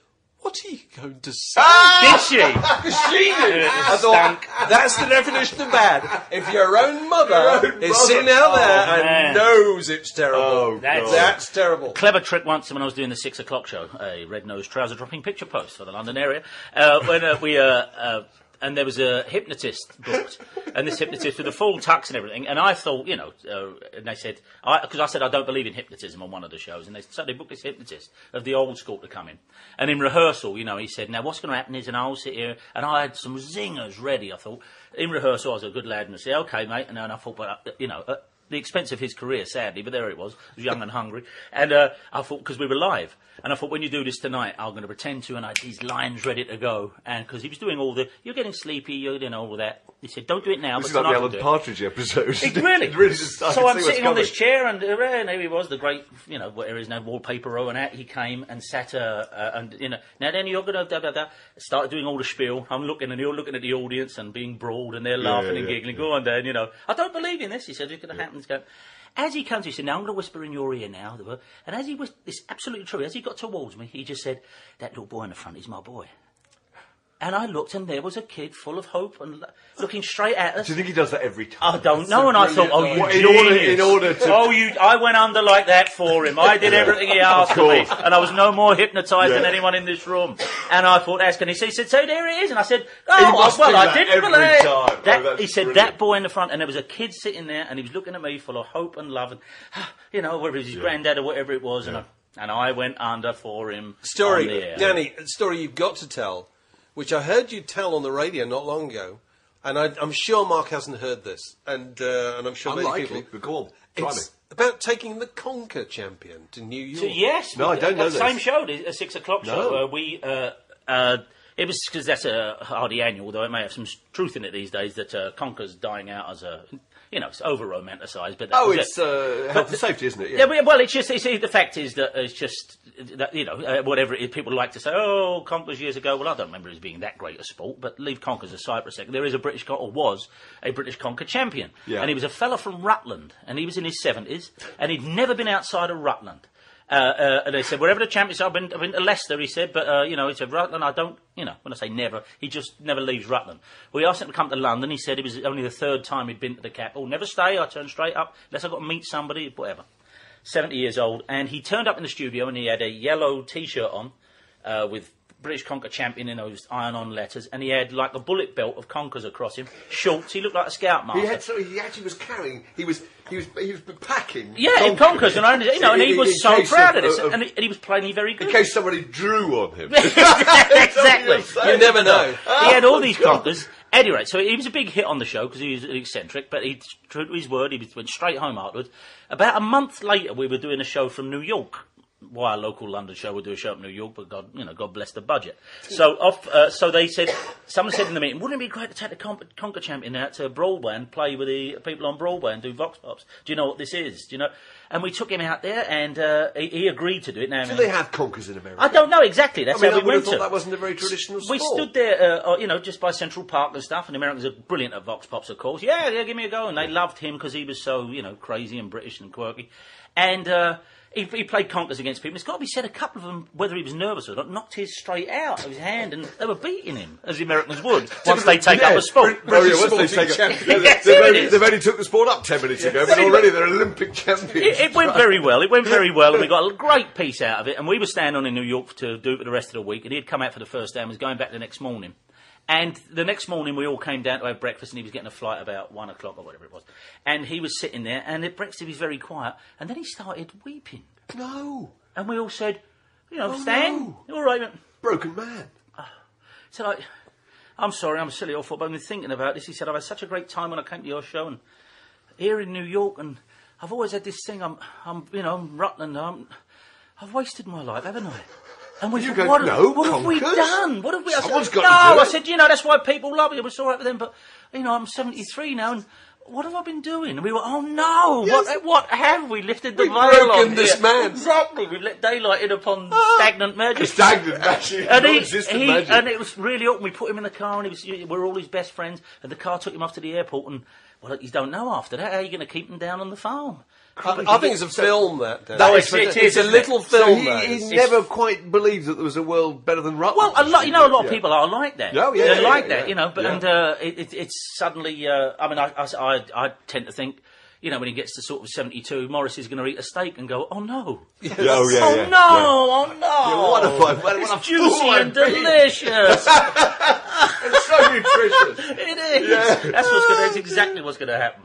Speaker 4: "What are you going to say?"
Speaker 3: Did she? *laughs*
Speaker 4: she did. I thought that's the definition of bad. If your own mother
Speaker 2: Your own
Speaker 4: is
Speaker 2: mother.
Speaker 4: sitting out there
Speaker 3: Oh, man.
Speaker 4: and knows it's terrible,
Speaker 2: Oh,
Speaker 3: That's-
Speaker 2: God.
Speaker 4: that's terrible.
Speaker 3: Clever trick once when I was doing the six o'clock show, a red nosed trouser dropping picture post for the London area. Uh, when uh, we uh, uh, and there was a hypnotist booked, and this hypnotist with a full tux and everything. And I thought, you know, uh, and they said because I, said I don't believe in hypnotism on one of the shows, and they so they booked this hypnotist of the old school to come in. And in rehearsal, you know, he said, "Now what's going to happen is, and I'll sit here, and I had some zingers ready." I thought in rehearsal, I was a good lad, and I said, "Okay, mate," and then I thought, but uh, you know. Uh, the expense of his career, sadly, but there it was. I was young and hungry. And uh, I thought, because we were live, and I thought, when you do this tonight, I'm going to pretend to, and I had these lines ready to go. And because he was doing all the, you're getting sleepy, you're doing all that. He said, don't do it now,
Speaker 2: This
Speaker 3: but
Speaker 2: is like the Alan. Partridge episode.
Speaker 3: It really.
Speaker 2: Really just,
Speaker 3: so I'm sitting on this chair, and uh, and there he was, the great, you know, whatever his name, wallpaper row, and out he came and sat, uh, uh, and you know, now then you're gonna da da da, started doing all the spiel. I'm looking, and you're looking at the audience and being broad, and they're laughing
Speaker 2: yeah,
Speaker 3: and
Speaker 2: yeah,
Speaker 3: giggling. Go on, Dan, you know, I don't believe in this. He said, it's gonna happen. It's going. As he comes, he said, "Now I'm going to whisper in your ear now." And as he was, it's absolutely true. As he got towards me, he just said, "That little boy in the front is my boy." And I looked, and there was a kid full of hope and lo- looking straight at us.
Speaker 2: Do you think he does that every time?
Speaker 3: I don't know, and I thought, oh, you
Speaker 2: What, in order-
Speaker 3: genius.
Speaker 2: in order to-
Speaker 3: oh, you, I went under like that for him. I did everything he asked of me,
Speaker 2: course.
Speaker 3: and I was no more hypnotised than
Speaker 2: Yeah.
Speaker 3: anyone in this room. And I thought, that's can he see? He said, so there it is, and I said, oh,
Speaker 2: must
Speaker 3: well,
Speaker 2: do
Speaker 3: I
Speaker 2: that
Speaker 3: didn't
Speaker 2: every
Speaker 3: believe.
Speaker 2: time. Oh,
Speaker 3: That,
Speaker 2: that's
Speaker 3: he said
Speaker 2: brilliant.
Speaker 3: that boy in the front, and there was a kid sitting there, and he was looking at me full of hope and love, and *sighs* you know, whether it was his granddad or whatever it was, and I, and I went under for him. on the
Speaker 4: Story,
Speaker 3: air.
Speaker 4: Danny, a story you've got to tell, which I heard you tell on the radio not long ago, and I, I'm sure Mark hasn't heard this, and uh, and I'm sure many people.
Speaker 2: but go on. Try
Speaker 4: It's about taking the Conker champion to New York.
Speaker 3: So, yes.
Speaker 2: No, I don't know
Speaker 3: that Same show, the- a six o'clock
Speaker 2: No.
Speaker 3: show. Uh, we. Uh, uh, it was because that's a hardly annual, though it may have some truth in it these days. That uh, Conker's dying out as a, you know, it's over romanticised. But
Speaker 2: Oh, it's
Speaker 3: it.
Speaker 2: uh, health and safety, isn't it?
Speaker 3: Yeah, but- well, it's just it's, the fact is that it's just that you know uh, whatever it is, people like to say. Oh, Conkers years ago. Well, I don't remember it as being that great a sport, but leave Conkers aside for a second. There is a British Con- or was a British Conker champion,
Speaker 2: Yeah.
Speaker 3: and he was a fella from Rutland, and he was in his seventies, and he'd never been outside of Rutland. Uh, uh, and they said, wherever the champions, I've been, I've been to Leicester, he said, but, uh, you know, he said, Rutland, I don't, you know, when I say never, he just never leaves Rutland. We asked him to come to London, he said it was only the third time he'd been to the capital. Never stay, I turn straight up, unless I've got to meet somebody, whatever. 70 years old, and he turned up in the studio and he had a yellow T-shirt on uh, with British Conker champion in those iron-on letters, and he had like a bullet belt of Conkers across him, shorts. He looked like a scoutmaster.
Speaker 2: He had so he actually was carrying. He was he was he was packing.
Speaker 3: yeah, in Conkers, and I, you know, and he
Speaker 2: In-
Speaker 3: was
Speaker 2: in
Speaker 3: so
Speaker 2: case
Speaker 3: proud
Speaker 2: of-
Speaker 3: of this,
Speaker 2: of-
Speaker 3: and, he, and he was playing very good.
Speaker 2: In case somebody drew on him. *laughs*
Speaker 3: exactly.
Speaker 4: You never know.
Speaker 3: Oh he had all these conkers. At any rate, so he was a big hit on the show because he was eccentric, but he true to his word, he went straight home afterwards. About a month later, we were doing a show from New York. Why a local London show would do a show up in New York, but God, you know, God bless the budget. So off, uh, so they said, someone said in the meeting, wouldn't it be great to take the Con- Conker champion out to Broadway and play with the people on Broadway and do Vox Pops? Do you know what this is? Do you know? And we took him out there, and uh, he, he agreed to do it. Now,
Speaker 2: Do they have conkers in America?
Speaker 3: I don't know exactly. That's
Speaker 2: I mean,
Speaker 3: how
Speaker 2: I
Speaker 3: we
Speaker 2: would have
Speaker 3: went
Speaker 2: thought
Speaker 3: to.
Speaker 2: that wasn't a very traditional
Speaker 3: We
Speaker 2: sport.
Speaker 3: stood there, uh, uh, you know, just by Central Park and stuff, and the Americans are brilliant at Vox Pops, of course. Yeah, yeah, give me a go. And they loved him because he was so, you know, crazy and British and quirky. And uh, he, he played conkers against people. It's got to be said, a couple of them, whether he was nervous or not, knocked his straight out of his hand, and they were beating him, as the Americans would, *laughs* once they take up a sport.
Speaker 2: Yeah, once they
Speaker 4: Sporting
Speaker 2: take up, *laughs*
Speaker 4: champion.
Speaker 2: they've, only, they've only took the sport up ten minutes ago, but already they're Olympic champions.
Speaker 3: It, it went very well. It went very *laughs* well, and we got a great piece out of it. And we were staying on in New York to do it for the rest of the week. And he had come out for the first day and was going back the next morning. And the next morning, we all came down to have breakfast, and he was getting a flight about one o'clock or whatever it was. And he was sitting there, and at breakfast, he was very quiet. And then he started weeping.
Speaker 2: no,
Speaker 3: And we all said, "You know,
Speaker 2: Oh,
Speaker 3: Stan,
Speaker 2: no.
Speaker 3: you all right?" mate?"
Speaker 2: broken man.
Speaker 3: He said, I, I'm sorry, I'm silly awful, but I've been thinking about this. He said, I've had such a great time when I came to your show and here in New York, and I've always had this thing, I'm, I'm you know, I'm Rutland, I'm, I've wasted my life, haven't I? And we
Speaker 2: You go,
Speaker 3: what,
Speaker 2: "No,
Speaker 3: what have we done? What have we? I said,
Speaker 2: Someone's
Speaker 3: no,
Speaker 2: to do
Speaker 3: I said, you know, that's why people love it. It was all right with them, but you know, I'm 73 now, and what have I been doing? And we were, oh no, what, what have we lifted the
Speaker 2: We've
Speaker 3: veil
Speaker 2: broken
Speaker 3: on
Speaker 2: this
Speaker 3: here?
Speaker 2: man.
Speaker 3: Exactly, we've let daylight in upon ah. stagnant magic.
Speaker 2: Stagnant, actually,
Speaker 3: And, he, he-
Speaker 2: magic.
Speaker 3: and it was really awkward. We put him in the car, and he was, we were all his best friends. And the car took him off to the airport. And well, you don't know after that. How are you going to keep him down on the farm?
Speaker 4: I, I think it's a film that. Dan.
Speaker 3: No,
Speaker 4: it's,
Speaker 3: it's-
Speaker 4: it's a little
Speaker 3: it?
Speaker 2: So
Speaker 4: film.
Speaker 2: he, he
Speaker 4: is.
Speaker 2: never quite believed that there was a world better than Rutland.
Speaker 3: Well, a lot, you know, a lot of
Speaker 2: Yeah.
Speaker 3: people are like that.
Speaker 2: Oh, yeah,
Speaker 3: They're
Speaker 2: yeah,
Speaker 3: like
Speaker 2: yeah,
Speaker 3: that,
Speaker 2: yeah.
Speaker 3: you know. But
Speaker 2: Yeah.
Speaker 3: and uh, it, it, it's suddenly. Uh, I mean, I, I, I, I tend to think. You know, when he gets to sort of 72, Morris is going to eat a steak and go, oh no. *laughs*
Speaker 2: oh, yeah,
Speaker 3: oh
Speaker 2: yeah,
Speaker 3: no, oh no.
Speaker 2: Yeah, what a fun- what
Speaker 3: it's
Speaker 2: fool
Speaker 3: juicy
Speaker 2: I've
Speaker 3: and delicious. *laughs*
Speaker 2: It's so nutritious. *laughs*
Speaker 3: it is. That's what's going to, that's exactly what's going to happen.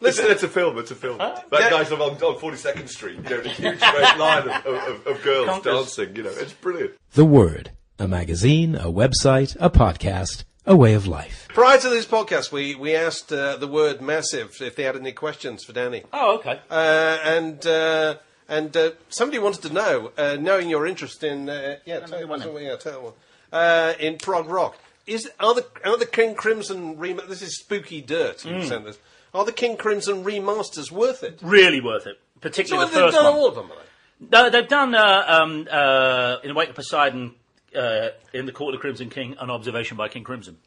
Speaker 2: Listen, it's a film. It's a film. That guy's on, on 42nd Street, you know, a huge straight line of, of, of girls
Speaker 3: Conkers.
Speaker 2: dancing. You know, it's brilliant.
Speaker 1: The Word, a magazine, a website, a podcast, a way of life.
Speaker 4: Prior to this podcast, we, we asked uh, the word massive if they had any questions for Danny.
Speaker 3: Oh, okay.
Speaker 4: Uh, and uh, and uh, somebody wanted to know, uh, knowing your interest in uh, yeah, tell,
Speaker 3: me one
Speaker 4: yeah, tell one. Uh, in prog rock, is are the are the King Crimson rem- This is spooky dirt. You sent this. Are the King Crimson remasters worth it?
Speaker 3: Really worth it.
Speaker 4: So
Speaker 3: Particularly
Speaker 4: they've
Speaker 3: the first
Speaker 4: done
Speaker 3: one.
Speaker 4: all of them. have they?
Speaker 3: No, they've done uh, um, uh, in the wake of Poseidon, uh, in the Court of the Crimson King, an observation by King Crimson,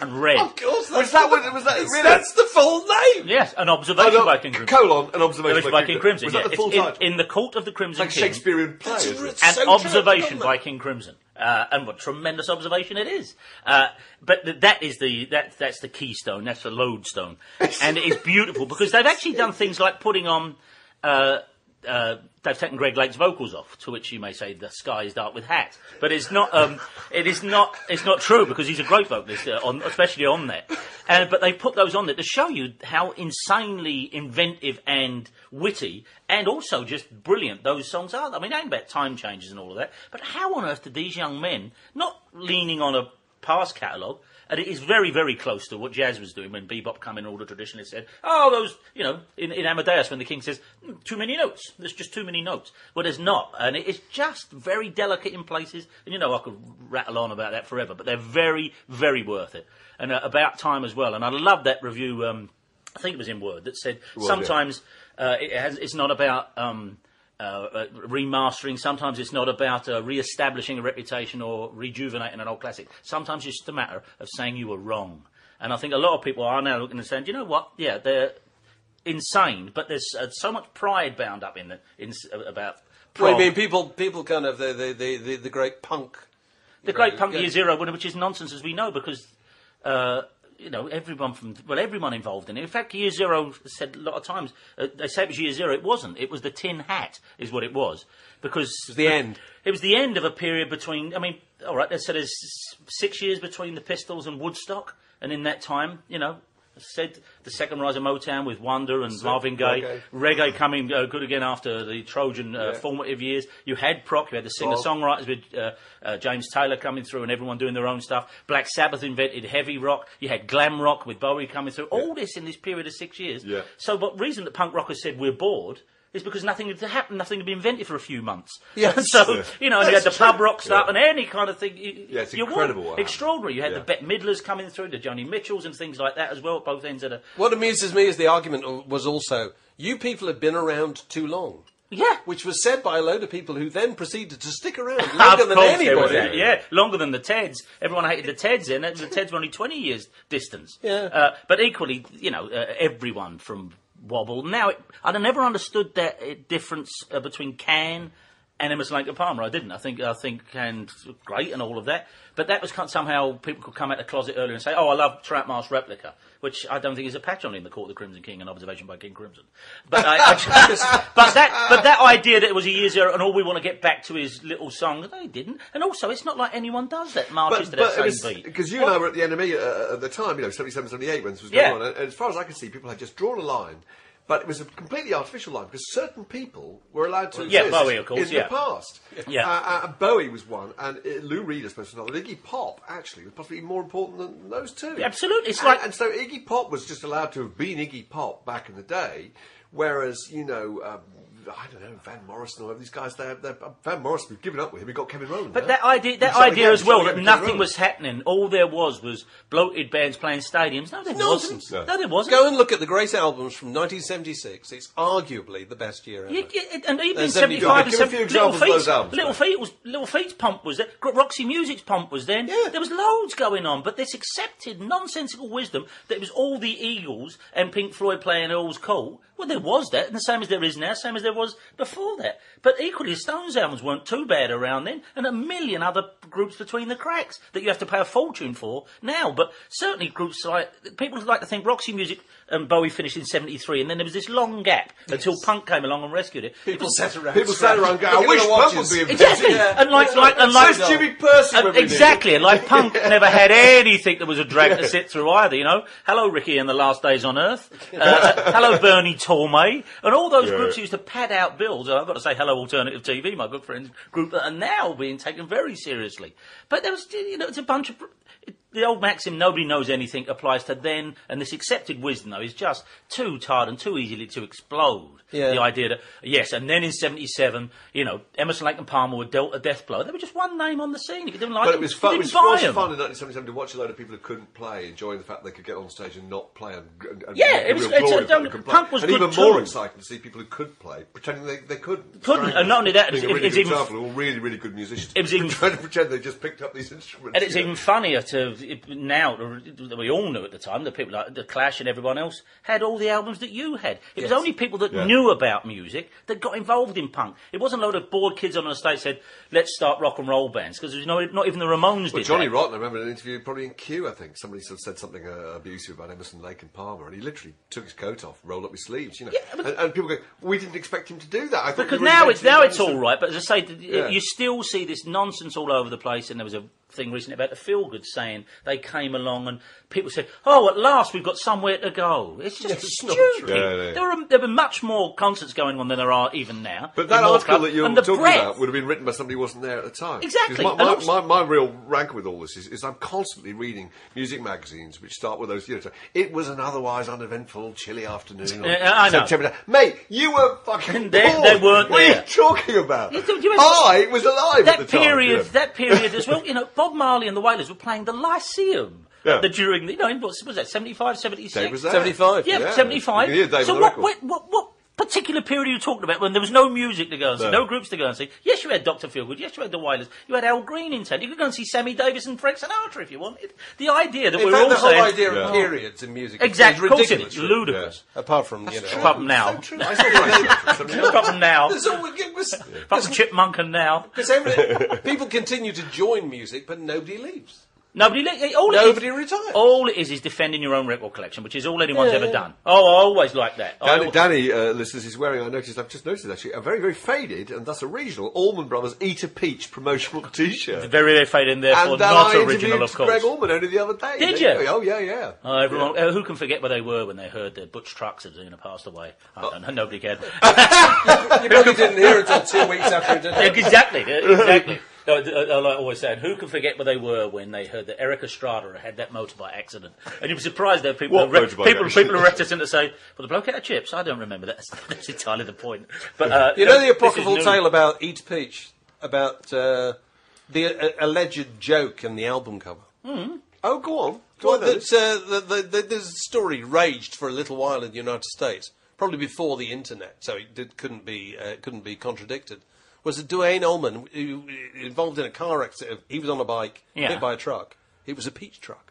Speaker 3: and red.
Speaker 4: Of course,
Speaker 2: Was that what- was that
Speaker 4: that's,
Speaker 2: really?
Speaker 4: that's the full name.
Speaker 3: Yes, an observation
Speaker 2: Oh, no,
Speaker 3: by King Crimson.
Speaker 2: colon, an observation
Speaker 3: by King Crimson.
Speaker 2: Was
Speaker 3: yeah.
Speaker 2: that the full
Speaker 3: It's in,
Speaker 2: title?
Speaker 3: in the Court of the Crimson
Speaker 2: like
Speaker 3: King,
Speaker 2: Shakespearean play,
Speaker 4: That's
Speaker 2: is
Speaker 4: re-
Speaker 2: it?
Speaker 3: an
Speaker 4: so
Speaker 3: observation by? King Crimson, uh, and what tremendous observation it is. Uh, but th- that is the that that's the keystone. That's the lodestone, *laughs* and it is beautiful because they've actually done things like putting on. Uh, uh, they've taken Greg Lake's vocals off, to which you may say the sky is dark with hat, but it's not. Um, *laughs* it is not. It's not true because he's a great vocalist, uh, on, especially on there. And but they put those on there to show you how insanely inventive and witty, and also just brilliant those songs are. I mean, ain't about time changes and all of that, but how on earth did these young men, not leaning on a past catalogue, and it is very, very close to what jazz was doing when bebop came in. All the traditionalists said, "Oh, those, you know, in, in Amadeus when the king says "Hmm, too many notes. There's just too many notes." Well, there's not, and it is just very delicate in places. And you know, I could rattle on about that forever, but they're very, very worth it, and uh, about time as well. And I love that review. Um, I think it was in Word that said
Speaker 2: yeah.
Speaker 3: sometimes uh, it has, it's not about. Um, uh, uh, remastering. Sometimes it's not about uh, re-establishing a reputation or rejuvenating an old classic. Sometimes it's just a matter of saying you were wrong. And I think a lot of people are now looking and saying, you know what? Yeah, they're insane, but there's uh, so much pride bound up in the in uh, about."
Speaker 4: Well, I mean, people people kind of the the the, the, the great punk.
Speaker 3: the great punk
Speaker 4: Yeah.
Speaker 3: year zero, which is nonsense as we know, because uh, you know, everyone from well, everyone involved in it. In fact, Year Zero said a lot of times uh, they say it was Year Zero. It wasn't. It was the tin hat, is what it was, because it
Speaker 4: was the end.
Speaker 3: It was the end of a period between. I mean, all right, they said there's six years between the Pistols and Woodstock, and in that time, you know. Said the second rise of Motown with Wonder and Marvin Gaye, reggae, coming uh, good again after the Trojan uh,
Speaker 2: Yeah.
Speaker 3: formative years. You had prog, you had the singer-songwriters with uh, uh, James Taylor coming through and everyone doing their own stuff. Black Sabbath invented heavy rock. You had glam rock with Bowie coming through. All this in this period of six years.
Speaker 2: Yeah.
Speaker 3: So, but reason that punk rockers said we're bored is because nothing had happened, nothing had been invented for a few months. *laughs*
Speaker 4: Yes.
Speaker 3: so you know, and you had the pub rock stuff and any kind of thing. You,
Speaker 2: Yeah, it's
Speaker 3: you
Speaker 2: incredible
Speaker 3: extraordinary. You had the Bette Midlers coming through, the Joni Mitchells and things like that as well at both ends of the.
Speaker 4: What amuses me is the argument was also, you people have been around too long.
Speaker 3: Yeah.
Speaker 4: Which was said by a load of people who then proceeded to stick around *laughs* longer than anybody.
Speaker 3: Yeah, longer than the Teds. Everyone hated the Teds then. and The Teds were only 20 years distance.
Speaker 4: Yeah.
Speaker 3: Uh, but equally, you know, uh, everyone from Wobble. Now, it, I never understood that uh, difference uh, between Can Lake and Palmer. I didn't. I think I think and great and all of that. But that was kind somehow people could come out the closet earlier and say, "Oh, I love Trout Mask Replica," which I don't think is a patch on in the Court of the Crimson King, and observation by King Crimson. But I, I just, but that but that idea that it was a year zero and all we want to get back to is little song, they didn't. And also, it's not like anyone does that marches to that same beat.
Speaker 2: because you and I were at the NME uh, at the time, you know, 77, 78 when this was
Speaker 3: Yeah.
Speaker 2: going on, and, and as far as I can see, people had just drawn a line, but it was a completely artificial line because certain people were allowed to
Speaker 3: Yeah,
Speaker 2: exist
Speaker 3: Bowie, of course,
Speaker 2: in
Speaker 3: yeah.
Speaker 2: the past.
Speaker 3: Yeah.
Speaker 2: Uh, uh, Bowie was one, and uh, Lou Reed, I suppose, was another. Iggy Pop actually was possibly more important than those two.
Speaker 3: Absolutely, it's
Speaker 2: and,
Speaker 3: like-
Speaker 2: and so Iggy Pop was just allowed to have been Iggy Pop back in the day, whereas you know. Um, I don't know, Van Morrison or these guys. They're, they're, Van Morrison, we've given up with him. We got Kevin Rowland.
Speaker 3: But
Speaker 2: now.
Speaker 3: that idea, that
Speaker 2: He's trying to
Speaker 3: idea
Speaker 2: get-
Speaker 3: as well, that nothing was happening. All there was was bloated bands playing stadiums. No, there
Speaker 4: Nonsense.
Speaker 3: wasn't.
Speaker 2: No.
Speaker 3: No, there wasn't.
Speaker 4: Go and look at the great albums from 1976. It's arguably the best year ever.
Speaker 3: Yeah, yeah, and even in
Speaker 4: There's
Speaker 3: 75 and
Speaker 2: Give a few
Speaker 3: 70, Little
Speaker 2: examples of those albums,
Speaker 3: Little,
Speaker 2: mate.
Speaker 3: Feat was, Little Feat's pump was there. Gr- Roxy Music's pump was then.
Speaker 4: Yeah.
Speaker 3: There was loads going on, but this accepted nonsensical wisdom that it was all the Eagles and Pink Floyd playing Earls Court. Well, there was that, and the same as there is now, same as there was before that. But equally, Stones albums weren't too bad around then, and a million other groups between the cracks that you have to pay a fortune for now. But certainly groups like, people like to think Roxy Music and Bowie finished in 73, and then there was this long gap until punk came along and rescued it. It
Speaker 4: People sat around.
Speaker 2: People sat around going, I wish
Speaker 4: at
Speaker 2: Punk would be a
Speaker 3: Exactly,
Speaker 4: Yeah.
Speaker 3: and like, like, and like,
Speaker 2: Says Jimmy Pursey
Speaker 3: and
Speaker 2: when we did.
Speaker 3: exactly, and like punk *laughs* never had anything that was a drag to sit through either. You know, hello Ricky and the Last Days on Earth, *laughs* uh, hello Bernie Tormé, and all those
Speaker 2: Yeah.
Speaker 3: groups used to pad out bills. And I've got to say hello Alternative TV, my good friends group that are now being taken very seriously. But there was, you know, it's a bunch of. The old maxim, nobody knows anything, applies to then, and this accepted wisdom, though, is just too tired and too easily to explode.
Speaker 4: Yeah.
Speaker 3: The idea that, yes, and then in 77, you know, Emerson, Lake and Palmer were dealt a death blow. They were just one name on the scene. If you didn't like
Speaker 2: But it was fun. It
Speaker 3: didn't
Speaker 2: was,
Speaker 3: buy
Speaker 2: was
Speaker 3: them.
Speaker 2: fun in 1977 to watch a load of people who couldn't play, enjoying the fact they could get on stage and not play. And, and, and
Speaker 3: Yeah,
Speaker 2: get
Speaker 3: it was-
Speaker 2: real
Speaker 3: it's a-
Speaker 2: glory it,
Speaker 3: don't-
Speaker 2: they couldn't play.
Speaker 3: punk was
Speaker 2: and
Speaker 3: good
Speaker 2: even more exciting to see people who could play pretending they, they couldn't.
Speaker 3: Couldn't,
Speaker 2: Stranglers
Speaker 3: and not only that,
Speaker 2: being
Speaker 3: it-
Speaker 2: a really
Speaker 3: it's
Speaker 2: good
Speaker 3: even-
Speaker 2: example, all really, really good musicians.
Speaker 3: It was *laughs* even-
Speaker 2: trying to pretend they just picked up these instruments.
Speaker 3: And it's
Speaker 2: you
Speaker 3: even funnier to it- now we all knew at the time that people like the Clash and everyone else had all the albums that you had. It was only people that
Speaker 2: Yeah.
Speaker 3: knew about music that got involved in punk. It wasn't a load of bored kids on the estate said, "Let's start rock and roll bands," because no, not even the Ramones
Speaker 2: Well,
Speaker 3: did
Speaker 2: Johnny
Speaker 3: that.
Speaker 2: Rotten, I remember in an interview, probably in Q, I think, somebody sort of said something uh, abusive about Emerson, Lake and Palmer, and he literally took his coat off, rolled up his sleeves, you know.
Speaker 3: Yeah,
Speaker 2: and, and people go, we didn't expect him to do that. I
Speaker 3: Because now it's now it's all right, but as I say,
Speaker 2: Yeah.
Speaker 3: you still see this nonsense all over the place. And there was a thing recently about the feel good saying they came along and people said, "Oh, at last we've got somewhere to go." It's just
Speaker 4: It's not
Speaker 3: stupid.
Speaker 2: true. Yeah, yeah.
Speaker 3: There were there were much more concerts going on than there are even now.
Speaker 2: But that
Speaker 3: in
Speaker 2: article that you're
Speaker 3: and the
Speaker 2: talking
Speaker 3: breadth.
Speaker 2: about would have been written by somebody who wasn't there at the time.
Speaker 3: Exactly. And
Speaker 2: My, my,
Speaker 3: also-
Speaker 2: my, my real rancor with all this is, is I'm constantly reading music magazines which start with those, you know, it was an otherwise uneventful, chilly afternoon. on
Speaker 3: Yeah, I know.
Speaker 2: September. Mate, you were fucking *laughs*
Speaker 3: They- they weren't
Speaker 2: What are
Speaker 3: there.
Speaker 2: you talking about?
Speaker 3: You you remember-
Speaker 2: I was alive
Speaker 3: that
Speaker 2: at the time.
Speaker 3: period,
Speaker 2: you know.
Speaker 3: that period as well. You know, Bob Marley and the Wailers were playing the Lyceum.
Speaker 2: Yeah.
Speaker 3: The, during the, you know, in what was that 75, 76?
Speaker 2: Dave was there.
Speaker 4: 75.
Speaker 3: Yeah,
Speaker 2: Yeah.
Speaker 3: 75.
Speaker 2: You can hear Dave
Speaker 3: so what, what, what, what particular period are you talking about when there was no music to go and see,
Speaker 2: No.
Speaker 3: no, groups to go and see? Yes, you had Dr. Feelgood. Yes, you had the Wailers. You had Al Green in town. You could go and see Sammy Davis and Frank Sinatra if you wanted. The idea that
Speaker 4: In
Speaker 3: we're
Speaker 4: fact,
Speaker 3: all
Speaker 4: the whole
Speaker 3: saying...
Speaker 4: idea
Speaker 2: Yeah.
Speaker 4: of periods in music
Speaker 3: Exactly,
Speaker 4: is
Speaker 3: of course it
Speaker 4: ridiculous.
Speaker 3: is. *laughs* Ludicrous.
Speaker 4: Apart from, you know.
Speaker 3: Apart from now.
Speaker 2: So true. I saw that.
Speaker 3: Apart from now.
Speaker 4: There's always- it was-
Speaker 3: Apart from Chipmunk and now.
Speaker 4: Because people continue to join music, but nobody leaves.
Speaker 3: Nobody. li- All it
Speaker 4: Nobody
Speaker 3: is-
Speaker 4: retires.
Speaker 3: All it is is defending your own record collection, which is all anyone's
Speaker 4: Yeah,
Speaker 3: ever
Speaker 4: yeah.
Speaker 3: done. Oh, I always like that. I
Speaker 2: Danny,
Speaker 3: al-
Speaker 2: Danny uh, listeners, is wearing, I noticed, I've just noticed actually, a very, very faded and thus original Allman Brothers Eat a Peach promotional *laughs* t shirt.
Speaker 3: very, very faded and therefore
Speaker 2: And uh,
Speaker 3: not
Speaker 2: I
Speaker 3: original,
Speaker 2: interviewed
Speaker 3: of course.
Speaker 2: Gregg Allman only the other day.
Speaker 3: Did
Speaker 2: There
Speaker 3: you?
Speaker 2: go. Oh, yeah, yeah.
Speaker 3: Oh, everyone, uh, who can forget where they were when they heard that Butch Trucks had you know, passed away? I don't know. Nobody cared. *laughs*
Speaker 4: You probably didn't hear it until two weeks after it *laughs* did.
Speaker 3: exactly, exactly. No, uh, uh, like I always saying, who can forget where they were when they heard that Erik Estrada had that motorbike accident? And you'd be surprised that people,
Speaker 2: What
Speaker 3: are, re- people,
Speaker 2: accident?
Speaker 3: people are reticent to say, "Well, the bloke out of chips." I don't remember that. *laughs* That's entirely the point. But uh,
Speaker 4: You know the apocryphal tale about Eat Peach, about uh, the uh, alleged joke in the album cover.
Speaker 2: Oh, go on. Go
Speaker 4: Well,
Speaker 2: on, then.
Speaker 4: that, uh, the, the, the, this story raged for a little while in the United States, probably before the internet, so it did, couldn't be uh, couldn't be contradicted. Was Duane Allman who, involved in a car accident? He was on a bike,
Speaker 3: Yeah.
Speaker 4: hit by a truck. It was a peach truck.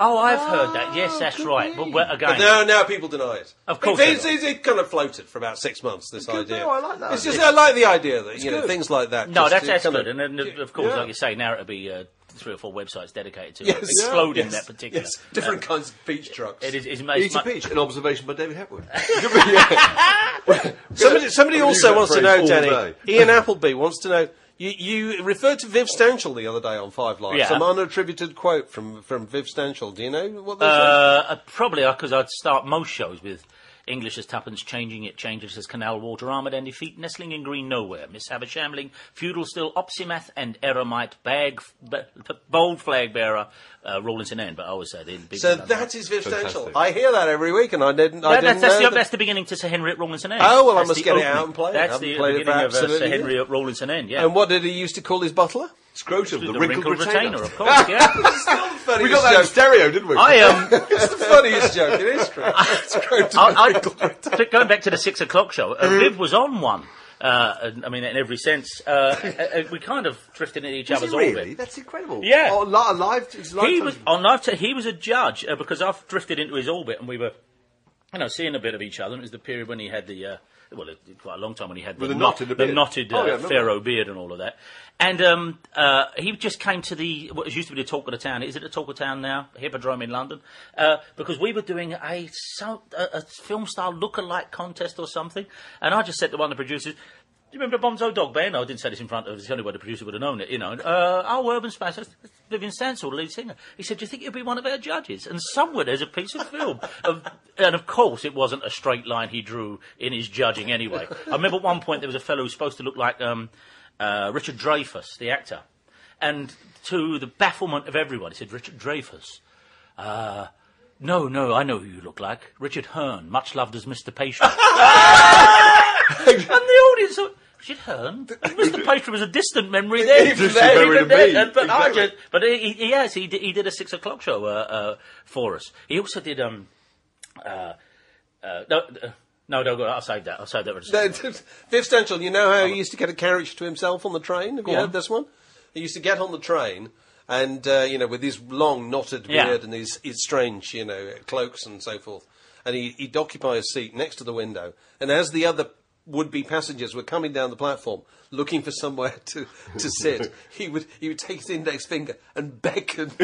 Speaker 3: Oh, I've heard that. Yes, that's right. But, well, again,
Speaker 4: But now, now people deny it.
Speaker 3: Of course
Speaker 4: it,
Speaker 3: they
Speaker 4: it's,
Speaker 3: do.
Speaker 4: it's- it kind of floated for about six months. This
Speaker 2: good,
Speaker 4: idea.
Speaker 2: no, I like that
Speaker 4: It's
Speaker 2: idea.
Speaker 4: just I like the idea that you know
Speaker 2: good.
Speaker 4: things like that.
Speaker 3: no,
Speaker 4: just
Speaker 3: that's,
Speaker 4: to
Speaker 3: that's
Speaker 4: kind
Speaker 3: good. And then, of course,
Speaker 2: yeah.
Speaker 3: like you say, now it'll be uh, three or four websites dedicated to
Speaker 4: Yes.
Speaker 3: exploding
Speaker 4: Yes.
Speaker 3: that particular.
Speaker 4: Yes, different kinds of peach trucks.
Speaker 3: It is. It's, it's,
Speaker 2: Eat a
Speaker 3: mu-
Speaker 2: Peach, an observation by David Hepworth. *laughs* *laughs*
Speaker 4: Somebody, somebody also
Speaker 2: that
Speaker 4: wants to
Speaker 2: phrase
Speaker 4: know,
Speaker 2: all
Speaker 4: Danny. Ian Appleby wants to know. You, you referred to Viv Stanshall the other day on Five Live.
Speaker 3: Yeah.
Speaker 4: Some unattributed quote from, from Viv Stanshall. Do you know what that?
Speaker 3: Uh, uh, probably because I'd start most shows with English as tuppence, changing it, changes as canal water, armoured and defeat, nestling in green nowhere, Miss Havershambling, feudal still, Opsimath and Eremite, bag, b- b- bold flag bearer, uh, Rawlinson End, but I always say the big
Speaker 4: So that is Viv
Speaker 2: Fantastic.
Speaker 4: Stanshall. I hear that every week, and I didn't. I
Speaker 3: That-
Speaker 4: didn't
Speaker 3: that's, that's,
Speaker 4: know
Speaker 3: the,
Speaker 4: that.
Speaker 3: that's the beginning to Sir Henry at Rawlinson End.
Speaker 4: Oh, well, I must
Speaker 3: the
Speaker 4: get it out and play.
Speaker 3: That's
Speaker 4: Haven't
Speaker 3: the beginning of uh, Sir Henry at Rawlinson End, yeah.
Speaker 4: And what did he used to call his butler?
Speaker 2: Scrotum, the,
Speaker 3: the
Speaker 2: wrinkled,
Speaker 3: wrinkled
Speaker 2: retainer.
Speaker 3: retainer, of course, yeah. *laughs*
Speaker 4: Funniest
Speaker 2: We got that in
Speaker 4: joke.
Speaker 2: stereo, didn't we?
Speaker 3: I um, *laughs*
Speaker 4: It's the funniest joke in history. *laughs*
Speaker 3: I, I, going back to the six o'clock show, uh, Viv was on one. Uh, I mean, in every sense, uh, uh, we kind of drifted into each
Speaker 2: Was
Speaker 3: other's
Speaker 2: he really?
Speaker 3: orbit.
Speaker 2: That's incredible.
Speaker 3: Yeah.
Speaker 2: Oh, li- live, it's live
Speaker 3: He
Speaker 2: television.
Speaker 3: was on live. T- he was a judge uh, because I've drifted into his orbit, and we were, you know, seeing a bit of each other. And it was the period when he had the, uh, well, it, it- quite a long time when he had the,
Speaker 2: the
Speaker 3: knot-
Speaker 2: the
Speaker 3: the knotted uh,
Speaker 2: Oh, yeah,
Speaker 3: pharaoh beard and all of that. And um, uh, he just came to the what used to be the talk of the town. Is it the talk of town now? Hippodrome in London, uh, because we were doing a, a, a film style look-alike contest or something. And I just said to one of the producers. Do you remember Bonzo Dog Band? I didn't say this in front of. It's the only way the producer would have known it. You know, uh, oh, Urban Space. Vivian Stanshall, the lead singer. He said, "Do you think he'll be one of our judges?" And somewhere there's a piece of film, of, and of course it wasn't a straight line he drew in his judging. Anyway, I remember at one point there was a fellow who was supposed to look like um, uh, Richard Dreyfuss, the actor, and to the bafflement of everyone, he said, "Richard Dreyfuss." Uh, no, no, I know who you look like. Richard Hearne, much loved as Mr. Pastry. *laughs* and the audience Richard Hearne? Mr. Pastry was a distant memory then.
Speaker 2: Distant memory
Speaker 3: Even
Speaker 2: to me.
Speaker 3: then, and- But, I just, but he, he, yes, he did, he did a six o'clock show uh, uh, for us. He also did, um, uh, uh, no, uh, no, no, go- I'll save that. I'll save that. for a second.
Speaker 4: Viv Stanshall, *laughs* you know how he used to get a carriage to himself on the train? Have you
Speaker 3: Go
Speaker 4: heard this one? He used to get on the train and, uh, you know, with his long knotted
Speaker 3: Yeah.
Speaker 4: beard and his, his strange, you know, cloaks and so forth. And he, he'd occupy a seat next to the window. And as the other would-be passengers were coming down the platform looking for somewhere to, to sit, *laughs* he would he would take his index finger and beckon. *laughs*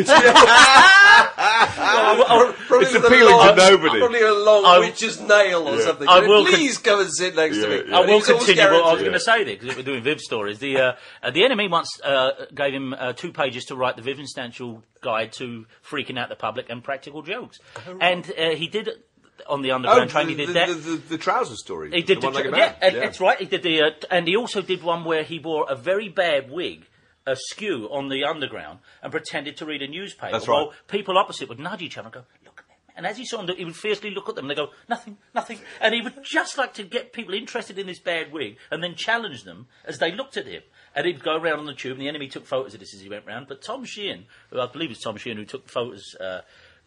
Speaker 4: Probably
Speaker 2: It's
Speaker 4: with a
Speaker 2: appealing to nobody.
Speaker 4: Probably a long
Speaker 3: I-
Speaker 4: witch's nail or something.
Speaker 3: I will con-
Speaker 4: Please come and sit next to me.
Speaker 2: Yeah,
Speaker 3: I
Speaker 4: And
Speaker 3: will
Speaker 4: he's always
Speaker 3: continue what I was
Speaker 4: guaranteed-
Speaker 3: going to say there, because we're doing Viv stories. The, uh, uh, the NME once uh, gave him uh, two pages to write the Viv Instantial Guide to Freaking Out the Public and Practical Jokes. And uh, he did, it on the Underground train, he did
Speaker 2: Oh, the,
Speaker 3: that.
Speaker 2: The, the, the trouser story.
Speaker 3: He did
Speaker 2: the
Speaker 3: the,
Speaker 2: one like a
Speaker 3: yeah, and that's right. He did the, uh, and he also did one where he wore a very bad wig, askew on the underground, and pretended to read a newspaper.
Speaker 2: That's
Speaker 3: while
Speaker 2: right.
Speaker 3: people opposite would nudge each other and go, "Look at them." And as he saw them, he would fiercely look at them. and They go, "Nothing, nothing," and he would just like to get people interested in this bad wig, and then challenge them as they looked at him. And he'd go around on the tube, and the NME took photos of this as he went round. But Tom Sheehan, who I believe is Tom Sheehan who took photos. Uh,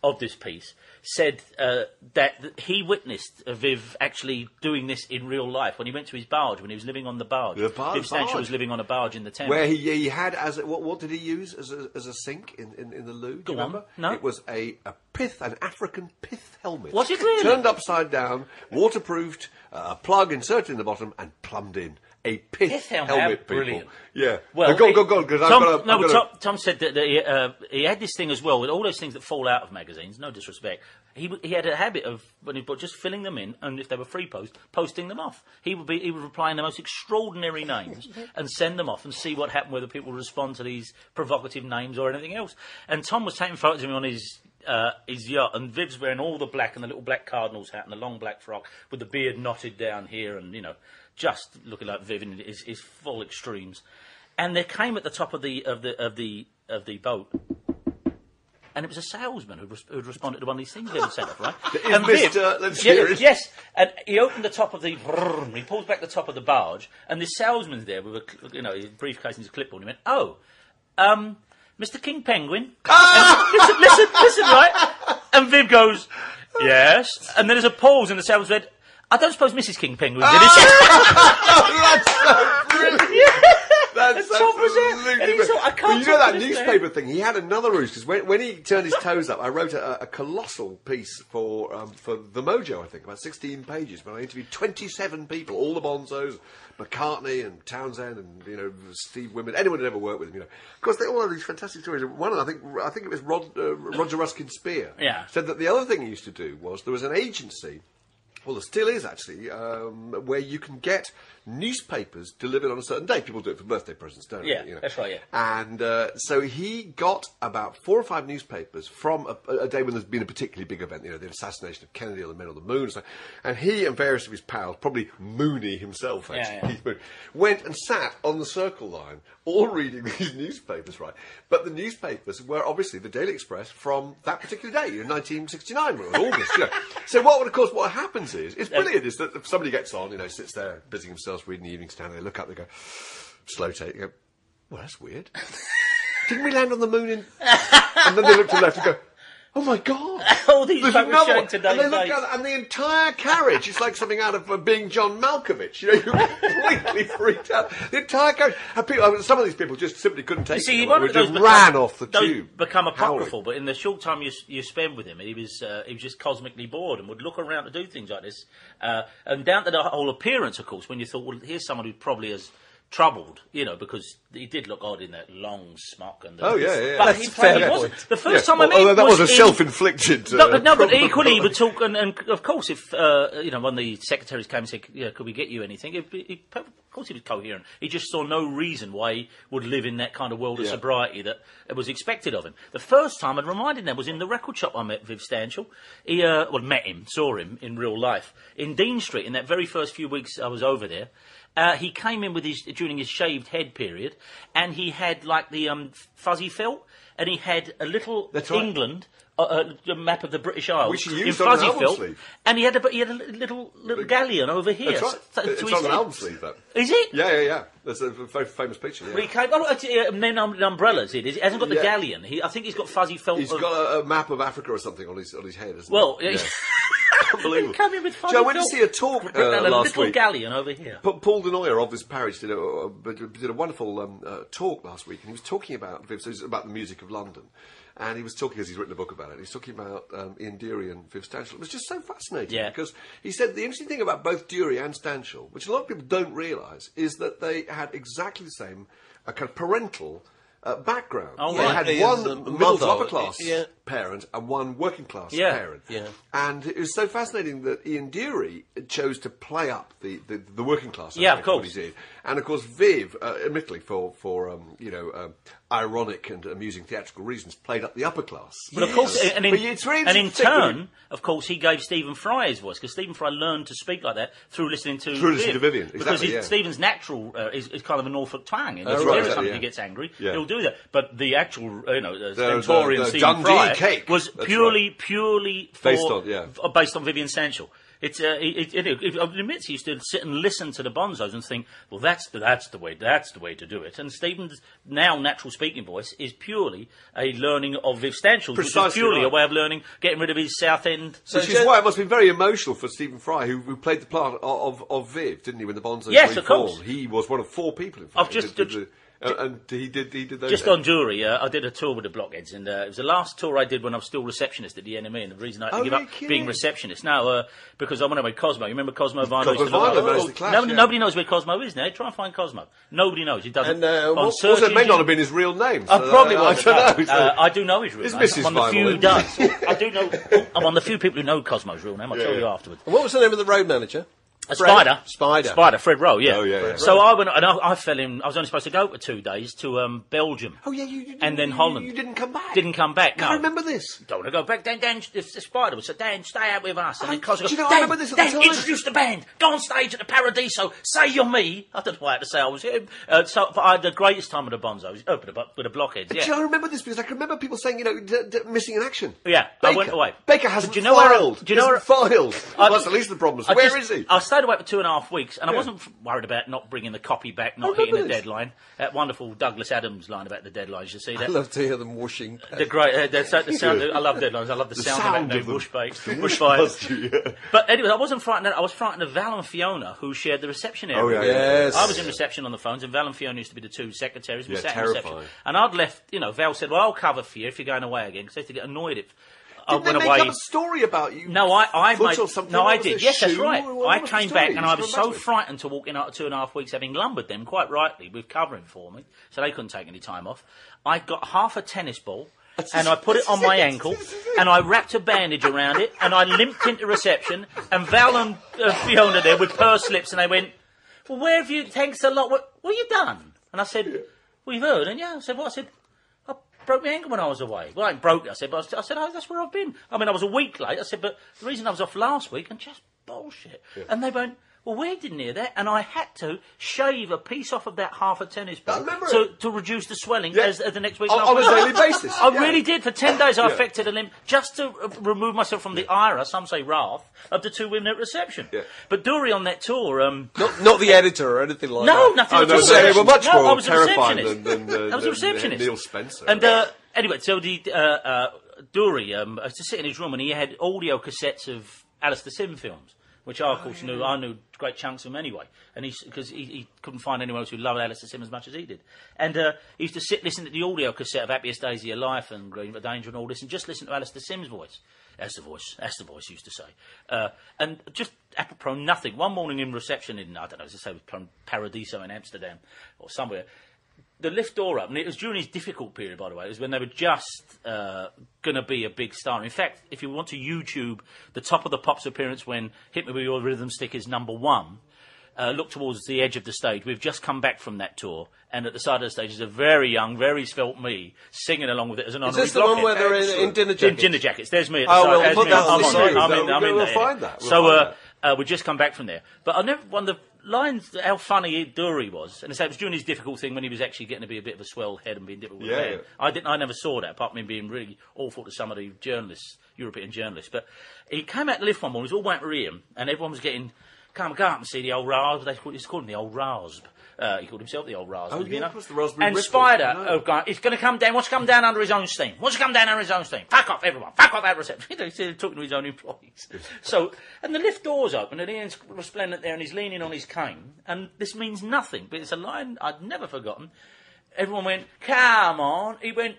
Speaker 3: of this piece said uh, that he witnessed Viv actually doing this in real life when he went to his barge when he was living on the barge.
Speaker 2: The bar-
Speaker 3: Viv
Speaker 2: barge.
Speaker 3: was living on a barge in the Thames.
Speaker 2: Where he, he had as a, what, what did he use as a, as a sink in, in, in the loo? Do
Speaker 3: Go
Speaker 2: you
Speaker 3: on.
Speaker 2: remember?
Speaker 3: No.
Speaker 2: It was a, a pith, an African pith helmet.
Speaker 3: Was it really?
Speaker 2: Turned upside down, waterproofed, uh, a plug inserted in the bottom, and plumbed in. A pith,
Speaker 3: Pith helmet,
Speaker 2: helmet. people.
Speaker 3: brilliant.
Speaker 2: Yeah.
Speaker 3: Well,
Speaker 2: go,
Speaker 3: he-
Speaker 2: go, go, because I've got a,
Speaker 3: no,
Speaker 2: I've
Speaker 3: but
Speaker 2: got a-
Speaker 3: Tom, Tom said that, that he, uh, he had this thing as well with all those things that fall out of magazines. No disrespect, he he had a habit of when he but just filling them in, and if they were free post, posting them off. He would be he would reply in the most extraordinary names *laughs* and send them off and see what happened, whether people respond to these provocative names or anything else. And Tom was taking photos of him on his. Uh, his yacht and Viv's wearing all the black and the little black Cardinals hat and the long black frock with the beard knotted down here and you know just looking like Viv in his, his full extremes and there came at the top of the of the of the of the boat. And it was a salesman who res- who'd responded to one of these things they had sent off, right? *laughs* And Viv-
Speaker 2: Mr.
Speaker 3: Yeah. Yes, and he opened the top of the. He pulls back the top of the barge, and this salesman's there with a you know his briefcase and his clipboard. And he went, "Oh, um, Mr. King Penguin." And *laughs* listen, listen, listen, right? And Viv goes, "Yes," and then there's a pause, and the salesman went, "I don't suppose Mrs. King Penguin did it." *laughs*
Speaker 2: Oh, that's so. That's
Speaker 3: And Tom was there,
Speaker 2: absolutely
Speaker 3: and he
Speaker 2: brilliant.
Speaker 3: "I can't
Speaker 2: But you know that newspaper thing? He had another ruse because when, when he turned his toes up, I wrote a, a colossal piece for um, for the Mojo. I think about sixteen pages. But I interviewed twenty-seven people, all the Bonzos, McCartney and Townshend, and you know Steve Wimmer, anyone who'd ever worked with him. You know, of course, they all have these fantastic stories. One, I think, I think it was Rod, uh, Roger Ruskin Spear.
Speaker 3: Yeah.
Speaker 2: Said that the other thing he used to do was there was an agency well, there still is actually, um, where you can get newspapers delivered on a certain day. People do it for birthday presents, don't
Speaker 3: Yeah,
Speaker 2: they? You know?
Speaker 3: that's right, Yeah.
Speaker 2: And uh, so he got about four or five newspapers from a, a day when there's been a particularly big event, you know, the assassination of Kennedy or the men on the moon. And, so, and he and various of his pals, probably Mooney himself, actually,
Speaker 3: Yeah, yeah.
Speaker 2: Keith Moon, went and sat on the Circle Line, all reading *laughs* these newspapers, right? But the newspapers were obviously the Daily Express from that particular day, in 1969, or August. You know. *laughs* So what, of course, what happens is, it's brilliant, is that somebody gets on, you know, sits there, busying themselves reading the Evening Standard, they look up, they go, slow take, they go, well, that's weird. *laughs* Didn't we land on the moon in... and then they look to the left and go, oh my God. *laughs*
Speaker 3: All these
Speaker 2: There's
Speaker 3: folk were
Speaker 2: another
Speaker 3: showing today's
Speaker 2: and they look down, and the entire carriage is like something out of uh, being John Malkovich. You know, you're *laughs* completely freaked out. The entire carriage. And people, I mean, some of these people just simply couldn't take
Speaker 3: You see,
Speaker 2: it.
Speaker 3: he one of those
Speaker 2: just
Speaker 3: become-
Speaker 2: ran off the tube.
Speaker 3: become
Speaker 2: howling.
Speaker 3: apocryphal, but in the short time you, you spend with him, he was uh, he was just cosmically bored and would look around to do things like this, uh, and down to the whole appearance, of course. When you thought, well, here's someone who probably has troubled, you know, because he did look odd in that long smock and. The,
Speaker 2: Oh, yeah, yeah.
Speaker 3: But he,
Speaker 4: played,
Speaker 3: he
Speaker 4: wasn't.
Speaker 3: the first
Speaker 2: Yeah.
Speaker 3: time I met
Speaker 2: Although that was, a
Speaker 3: in-
Speaker 2: self-inflicted.
Speaker 3: no,
Speaker 2: uh,
Speaker 3: but, no, but equally he would *laughs* talk, and, and of course, if uh, you know one of the secretaries came and said, yeah, "Could we get you anything?" Be- he'd- of course, he was coherent. He just saw no reason why he would live in that kind of world of
Speaker 2: Yeah.
Speaker 3: sobriety that was expected of him. The first time I'd reminded him was in the record shop I met Viv Stanshall. He, uh, well, met him, saw him in real life in Dean Street. In that very first few weeks I was over there, uh, he came in with his during his shaved head period, and he had like the um, fuzzy felt, and he had a little
Speaker 2: That's right.
Speaker 3: England. Uh, uh, a map of the British Isles
Speaker 2: Which he
Speaker 3: in
Speaker 2: on an
Speaker 3: fuzzy
Speaker 2: album
Speaker 3: felt,
Speaker 2: sleeve.
Speaker 3: and he had a he had a little little galleon over here.
Speaker 2: That's right.
Speaker 3: so-
Speaker 2: it's on an album sleeve, that.
Speaker 3: Is it?
Speaker 2: Yeah, yeah, yeah. That's a very famous picture. Yeah.
Speaker 3: He came, oh, it's, uh, men um, umbrellas. It is. He hasn't got the
Speaker 2: Yeah.
Speaker 3: galleon. He, I think he's got fuzzy felt.
Speaker 2: He's
Speaker 3: of-
Speaker 2: got a, a map of Africa or something on his on his head, isn't
Speaker 3: well,
Speaker 2: he?
Speaker 3: yeah. *laughs*
Speaker 2: Unbelievable.
Speaker 3: he came in with
Speaker 2: Joe, I went to see a talk uh,
Speaker 3: a
Speaker 2: last
Speaker 3: little
Speaker 2: week.
Speaker 3: galleon over here.
Speaker 2: But Paul Du Noyer of this parish did a, uh, did a wonderful um, uh, talk last week, and he was talking about Viv, so was about the music of London, and he was talking because he's written a book about it. He's talking about um, Ian Dury and Viv Stanshall. It was just so fascinating
Speaker 3: Yeah.
Speaker 2: because he said the interesting thing about both Dury and Stanshall, which a lot of people don't realise, is that they had exactly the same uh, kind of parental. Uh, background.
Speaker 3: Oh,
Speaker 2: they
Speaker 3: right.
Speaker 2: had
Speaker 4: Ian's
Speaker 2: one middle to upper class
Speaker 4: yeah.
Speaker 2: parent and one working class
Speaker 3: Yeah.
Speaker 2: parent.
Speaker 4: Yeah.
Speaker 2: And it was so fascinating that Ian Dury chose to play up the, the, the working class.
Speaker 3: Yeah, of
Speaker 2: what
Speaker 3: course.
Speaker 2: he did. And of course, Viv, uh, admittedly for for um, you know um, ironic and amusing theatrical reasons, played up the upper class.
Speaker 3: But of course, and in,
Speaker 2: really
Speaker 3: and in turn, of course, he gave Stephen Fry his voice because Stephen Fry learned to speak like that through listening to
Speaker 2: Through listening to Vivian,
Speaker 3: because his-
Speaker 2: yeah.
Speaker 3: Stephen's natural uh, is, is kind of a Norfolk twang. And
Speaker 2: That's
Speaker 3: if
Speaker 2: right, exactly, yeah.
Speaker 3: he gets angry,
Speaker 2: Yeah.
Speaker 3: he'll do that. But the actual, uh, you know, uh,
Speaker 2: The-
Speaker 3: Stentorian Stephen
Speaker 2: Dundee
Speaker 3: Fry
Speaker 2: cake.
Speaker 3: was purely, purely for,
Speaker 2: Based on- yeah.
Speaker 3: based on Vivian Stanshall. It's uh, it, it, it, it admits he used to sit and listen to the Bonzos and think, well, that's the, that's the way that's the way to do it. And Stephen's now natural speaking voice is purely a learning of Viv Stanshall, which is
Speaker 2: Precisely
Speaker 3: purely a way of learning, getting rid of his South End.
Speaker 2: So Which is why it must have been very emotional for Stephen Fry, who, who played the part of, of, of Viv, didn't he, when the Bonzos
Speaker 3: Yes,
Speaker 2: were
Speaker 3: of course.
Speaker 2: formed. He was one of four people, in fact.
Speaker 3: I've just-
Speaker 2: who did the And, and he did. He did those.
Speaker 3: Just on jewellery, uh, I did a tour with the Blockheads, and uh, it was the last tour I did when I was still receptionist at the NME. And the reason I had to
Speaker 2: Oh,
Speaker 3: give up
Speaker 2: kidding.
Speaker 3: being receptionist now, uh, because I went away with Cosmo. You remember Cosmo Vinyl?
Speaker 2: Cosmo
Speaker 3: used to look
Speaker 2: Vinyl,
Speaker 3: like-
Speaker 2: knows the Clash,
Speaker 3: no,
Speaker 2: yeah.
Speaker 3: Nobody knows where Cosmo is now. Try and find Cosmo. Nobody knows. He doesn't.
Speaker 2: And uh, what, also it may not have been his real name.
Speaker 3: I
Speaker 2: so,
Speaker 3: probably
Speaker 2: uh,
Speaker 3: was.
Speaker 2: I don't know.
Speaker 3: Uh, I do know his real name.
Speaker 2: Mrs.
Speaker 3: I'm on the few who does. I do know. I'm on the few people who know Cosmo's real name. I'll *laughs* tell
Speaker 2: Yeah.
Speaker 3: you afterwards.
Speaker 4: And what was the name of the road manager?
Speaker 3: A
Speaker 4: Fred?
Speaker 3: spider.
Speaker 4: Spider.
Speaker 3: Spider. Fred Rowe. Yeah.
Speaker 2: Oh, yeah, yeah.
Speaker 3: So I went and I, I fell in. I was only supposed to go for two days to um, Belgium.
Speaker 2: Oh yeah, you, you
Speaker 3: And then
Speaker 2: you-
Speaker 3: Holland.
Speaker 2: You didn't come back.
Speaker 3: Didn't come back. No.
Speaker 2: I remember this.
Speaker 3: Don't want to go back. Dan, Dan, the, the spider was, Dan, stay out with us. And then
Speaker 2: Oh,
Speaker 3: Cosmo
Speaker 2: do you
Speaker 3: goes,
Speaker 2: know, I remember this at the
Speaker 3: Dan,
Speaker 2: time."
Speaker 3: introduce the band. Go on stage at the Paradiso. Say you're me. I don't know why I had to say I was him. Uh, so but I had the greatest time with the Bonzos. Uh, with the, with the Blockheads,
Speaker 2: Do
Speaker 3: yeah.
Speaker 2: you know, I remember this because I can remember people saying, you know, d- d- missing in action.
Speaker 3: Yeah, I went away.
Speaker 2: Baker hasn't
Speaker 3: Do you know where I-
Speaker 2: filed.
Speaker 3: do you know
Speaker 2: He hasn't filed.
Speaker 3: I-
Speaker 2: Well, that's at least the problem.
Speaker 3: I
Speaker 2: Where
Speaker 3: just-
Speaker 2: is he?
Speaker 3: I stayed away for two and a half weeks, and I wasn't worried about not bringing the copy back, not
Speaker 2: remember
Speaker 3: hitting the
Speaker 2: this.
Speaker 3: deadline. That wonderful Douglas Adams line about the deadlines. You see that?
Speaker 4: I love to hear them washing.
Speaker 3: The great, uh, the, the sound. I love deadlines. I love the, sound,
Speaker 2: sound
Speaker 3: of it.
Speaker 2: of
Speaker 3: No
Speaker 2: them.
Speaker 3: bush bait, bush fires. *laughs*
Speaker 2: Must you, yeah.
Speaker 3: But anyway, I wasn't frightened. I was frightened of Val and Fiona, who shared the reception area.
Speaker 2: Oh, yeah, yeah.
Speaker 4: Yes.
Speaker 3: I was in reception on the phones, and Val and Fiona used to be the two secretaries. We
Speaker 2: Yeah,
Speaker 3: sat in reception,
Speaker 2: terrifying.
Speaker 3: and I'd left. You know, Val said, "Well, I'll cover for you if you're going away again," because they used to get annoyed if I went away.
Speaker 2: up a story about you?
Speaker 3: No, I, I made, no, I did. Yes, that's right. I came back and I was so frightened to walk in after two and a half weeks, having lumbered them quite rightly with covering for me, so they couldn't take any time off. I got half a tennis ball. And I put it on my ankle, and I wrapped a bandage around it, and I limped into reception, and Val and uh, Fiona there with pursed lips, and they went, "Well, where have you? Thanks a lot. What, what have you done?" And I said, "Well, you've heard." And yeah, I said, "What?" I said, broke my ankle when I was away. Well, I ain't broke it, I said, but I, said, oh, that's where I've been. I mean, I was a week late. I said, but the reason I was off last week, and just bullshit. And they went, well, we didn't hear that. And I had to shave a piece off of that half a tennis ball to, to reduce the swelling
Speaker 2: Yeah.
Speaker 3: as, as the next week.
Speaker 2: On- on a daily basis, *laughs*
Speaker 3: I
Speaker 2: yeah.
Speaker 3: really did. For 10 days, I
Speaker 2: Yeah.
Speaker 3: affected a limb just to uh, remove myself from the ira, some say wrath, of the two women at reception.
Speaker 2: Yeah.
Speaker 3: But Dury on that tour, um,
Speaker 4: Not, not the editor or anything like
Speaker 3: no,
Speaker 4: that.
Speaker 3: nothing
Speaker 2: Oh,
Speaker 3: at
Speaker 2: no,
Speaker 3: all.
Speaker 2: they were much
Speaker 3: no,
Speaker 2: more *laughs*
Speaker 3: I was a
Speaker 2: terrifying
Speaker 3: receptionist.
Speaker 2: than- than, uh,
Speaker 3: I was a receptionist.
Speaker 2: Neil Spencer.
Speaker 3: And uh, anyway, so the uh, uh, Dury um, I used to sit in his room and he had audio cassettes of Alastair Sim films, which I of course knew. I knew great chunks of him anyway, and he because he, he couldn't find anyone else who loved Alastair Sim as much as he did. And uh, he used to sit listen to the audio cassette of Happiest Days of Your Life and Green for Danger and all this, and just listen to Alastair Sim's voice. That's the voice. That's the voice. Used to say, uh, and just apropos nothing. One morning in reception in I don't know, as I say, it Paradiso in Amsterdam or somewhere the lift door up, and it was during his difficult period, by the way. It was when they were just uh, going to be a big star. In fact, if you want to YouTube the top of the Pops appearance when Hit Me With Your Rhythm Stick is number one, uh, look towards the edge of the stage. We've just come back from that tour, and at the side of the stage is a very young, very svelte me singing along with it as an
Speaker 4: Is
Speaker 3: honorary
Speaker 4: this the one where they're in, in dinner jackets?
Speaker 3: Ginger jackets. There's me. At the
Speaker 4: Oh,
Speaker 3: side.
Speaker 4: well,
Speaker 3: There's
Speaker 4: put
Speaker 3: me.
Speaker 4: that on
Speaker 3: I'm
Speaker 4: the
Speaker 3: there. I'm
Speaker 2: We'll-
Speaker 3: in, I'm in
Speaker 2: we'll
Speaker 3: there.
Speaker 2: find that. We'll
Speaker 3: so uh, uh, we just come back from there. But I never one of the lines how funny Dury was, and so it was during his difficult thing when he was actually getting to be a bit of a swell head and being difficult.
Speaker 2: Yeah, yeah.
Speaker 3: I didn't. I never saw that apart from him being really awful to some of the journalists, European journalists. But he came out to lift one morning. It was all went him, and everyone was getting. Come, go up and see the old rasp. They called, he called him the old rasp. Uh, he called himself the old rasp.
Speaker 2: Oh,
Speaker 3: you know?
Speaker 2: of course, the raspberry
Speaker 3: and
Speaker 2: ripple.
Speaker 3: Spider,
Speaker 2: No.
Speaker 3: oh God, he's going to come down. Wants to come down under his own steam. Wants to come down under his own steam. Fuck off, everyone. Fuck off, that *laughs* reception. You know, he's talking to his own employees. so, and the lift door's open, and Ian's resplendent there, and he's leaning on his cane. And this means nothing, but it's a line I'd never forgotten. Everyone went, "Come on!" He went,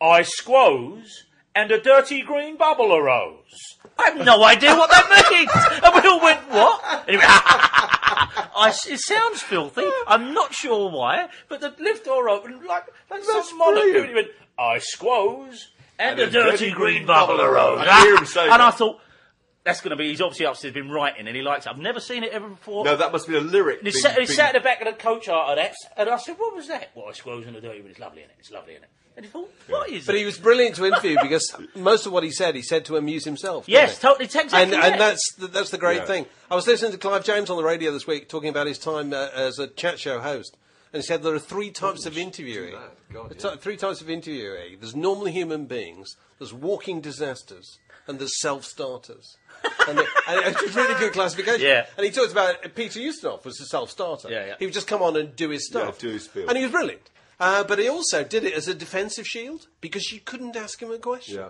Speaker 3: "I squoze." And a dirty green bubble arose. I have no idea what that means. And we all went, what? Went, *laughs* I, it sounds filthy. I'm not sure why, but the lift door opened like, like some monarch.
Speaker 2: brilliant.
Speaker 3: And he went, I squoze, and, a dirty green bubble arose.
Speaker 2: I hear him say
Speaker 3: and I
Speaker 2: that.
Speaker 3: thought, that's going to be, he's obviously upstairs been writing and he likes it. I've never seen it ever before.
Speaker 2: No, that must be a lyric.
Speaker 3: And he
Speaker 2: being-
Speaker 3: sat, he
Speaker 2: being-
Speaker 3: sat at the back of the coach art of that, and I said, "What was that?" Well, I squoze and a dirty, but it's lovely in it. It's lovely in it. And he thought, "What is
Speaker 4: But
Speaker 3: it?"
Speaker 4: he was brilliant to interview because most of what he said, he said to amuse himself. didn't
Speaker 3: yes,
Speaker 4: he?
Speaker 3: totally. It's exactly
Speaker 4: and,
Speaker 3: that.
Speaker 4: and that's the, that's the great
Speaker 2: Yeah.
Speaker 4: thing. I was listening to Clive James on the radio this week talking about his time uh, as a chat show host, and he said there are three types of interviewing.
Speaker 2: that. God,
Speaker 4: It's, uh, Three types of interviewing. There's normal human beings. There's walking disasters, and there's self-starters. *laughs* and, the, and it's a really good classification.
Speaker 3: Yeah.
Speaker 4: And he talked about Peter Ustinov was a self-starter.
Speaker 3: Yeah, yeah.
Speaker 4: He would just come on and do his stuff.
Speaker 2: Yeah, do his spiel.
Speaker 4: And he was brilliant. Uh, but he also did it as a defensive shield because you couldn't ask him a question.
Speaker 2: Yeah.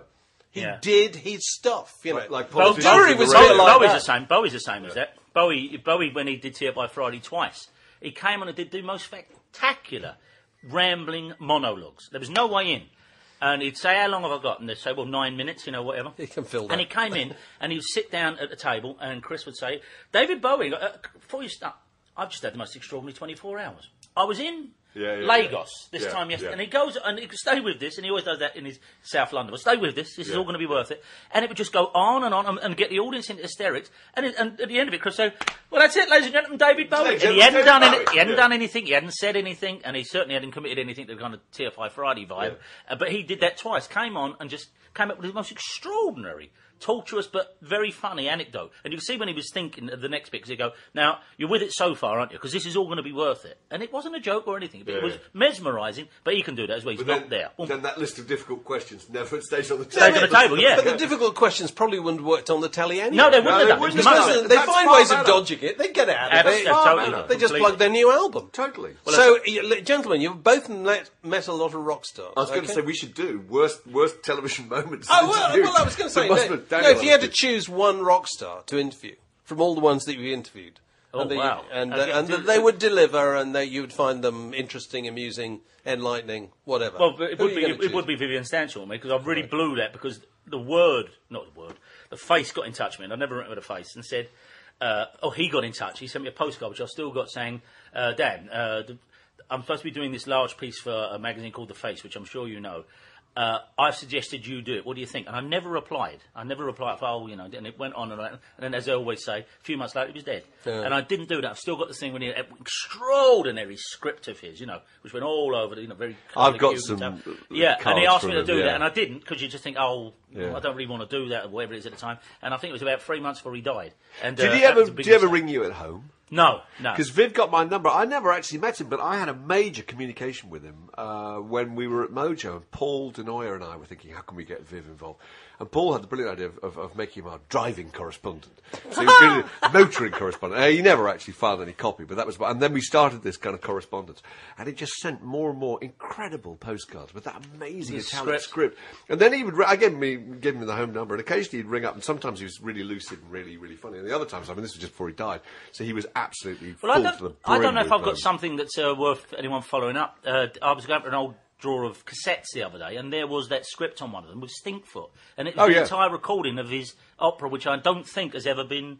Speaker 4: He
Speaker 3: Yeah.
Speaker 4: did his stuff, you know.
Speaker 2: Like- like
Speaker 3: Bo-
Speaker 2: politicians
Speaker 4: Dury
Speaker 2: with
Speaker 4: was
Speaker 2: the
Speaker 4: a bit
Speaker 2: radio.
Speaker 4: like
Speaker 3: Bowie's
Speaker 4: that.
Speaker 3: the same. Bowie's the same as that. Bowie, Bowie, when he did TFI Friday twice, he came on and did the most spectacular rambling monologues. There was no way in. And he'd say, How long have I got? And they'd say, Well, nine minutes, you know, whatever.
Speaker 4: You can fill
Speaker 3: And he came in and he would sit down at the table, and Chris would say, David Bowie, uh, before you start, I've just had the most extraordinary 24 hours. I was in
Speaker 2: Yeah, yeah,
Speaker 3: Lagos this
Speaker 2: Yeah,
Speaker 3: time yesterday. And he goes, and he could stay with this, and he always does that in his South London. But stay with this, this is all going to be worth it. And it would just go on and on and, and get the audience into hysterics. And, it, and at the end of it, Chris said, Well, that's it, ladies and gentlemen, David Bowie.
Speaker 2: Ladies
Speaker 3: And he hadn't, done, any, he hadn't done anything, he hadn't said anything, and he certainly hadn't committed anything to the kind of TFI Friday vibe. Uh, but he did that twice, came on and just came up with the most extraordinary, tortuous but very funny anecdote. And you can see when he was thinking of the next bit, because he'd go, Now, you're with it so far, aren't you? Because this is all going to be worth it. And it wasn't a joke or anything. It
Speaker 2: Yeah.
Speaker 3: was mesmerising, but he can do that as well. He's
Speaker 2: But
Speaker 3: not
Speaker 2: then,
Speaker 3: there. Boom.
Speaker 2: then that list of difficult questions never *laughs* stays on the
Speaker 3: Stays on the table, yeah.
Speaker 4: But the difficult questions probably wouldn't have worked on the telly anyway.
Speaker 3: No, they wouldn't have
Speaker 2: they
Speaker 3: done.
Speaker 2: wouldn't
Speaker 3: It's
Speaker 2: have
Speaker 3: much-
Speaker 2: done.
Speaker 4: Listen, they find
Speaker 2: far
Speaker 4: ways of dodging it. They get out of it.
Speaker 3: yeah, totally.
Speaker 2: better.
Speaker 4: They just plug their new album.
Speaker 2: Totally.
Speaker 4: so, you, gentlemen, you've both met, met a lot of rock stars.
Speaker 2: I was going to
Speaker 4: okay?
Speaker 2: say we should do worst worst television *laughs* moments.
Speaker 4: Oh well, well, I was going to say,
Speaker 2: The
Speaker 4: no,
Speaker 2: have-
Speaker 4: no,
Speaker 2: Daniel
Speaker 4: if you had to choose one rock star to interview from all the ones that you interviewed,
Speaker 3: Oh,
Speaker 4: and, that you-
Speaker 3: wow.
Speaker 4: and, uh, and
Speaker 3: do-
Speaker 4: that they would deliver, and that you would find them interesting, amusing, enlightening, whatever.
Speaker 3: Well, it
Speaker 4: Who
Speaker 3: would be
Speaker 4: you gonna
Speaker 3: it, would be Vivian Stanshall, me, because I really blew that because the word, not the word, the face got in touch with me, and I never went with a face and said, uh, oh, he got in touch. He sent me a postcard, which I've still got saying, uh, Dan, uh, the, I'm supposed to be doing this large piece for a magazine called The Face, which I'm sure you know. Uh, I've suggested you do it. What do you think? And I never replied. I never replied. Oh, you know, and it went on and on. And then, as they always say, a few months later, he was dead. And I didn't do that. I've still got the thing when he an extraordinary script of his, you know, which went all over, you know, very.
Speaker 2: I've got some,
Speaker 3: stuff.
Speaker 2: uh,
Speaker 3: Yeah, and he asked me to do
Speaker 2: him,
Speaker 3: that, and I didn't because you just think, oh,
Speaker 2: Yeah.
Speaker 3: I don't really want to do that, or whatever it is at the time. And I think it was about three months before he died. And
Speaker 2: Did
Speaker 3: uh,
Speaker 2: he ever? Did he ever ring you at home?
Speaker 3: No, no.
Speaker 2: Because Viv got my number. I never actually met him, but I had a major communication with him uh, when we were at Mojo. And Paul Du Noyer and I were thinking, how can we get Viv involved? And Paul had the brilliant idea of, of, of making him our driving correspondent. So he was *laughs* a motoring correspondent. Uh, he never actually filed any copy, but that was. And then we started this kind of correspondence, and it just sent more and more incredible postcards with that amazing
Speaker 3: The
Speaker 2: Italian
Speaker 3: script.
Speaker 2: script. And then he would. I gave him, gave him the home number, and occasionally he'd ring up, and sometimes he was really lucid and really, really funny. And the other times, I mean, this was just before he died, so he was absolutely
Speaker 3: Well, I
Speaker 2: full
Speaker 3: don't,
Speaker 2: to the
Speaker 3: I don't know if I've got something that's uh, worth anyone following up. Uh, I was going for an old drawer of cassettes the other day, and there was that script on one of them with Stinkfoot, and it was
Speaker 2: Oh,
Speaker 3: the
Speaker 2: yeah.
Speaker 3: entire recording of his opera, which I don't think has ever been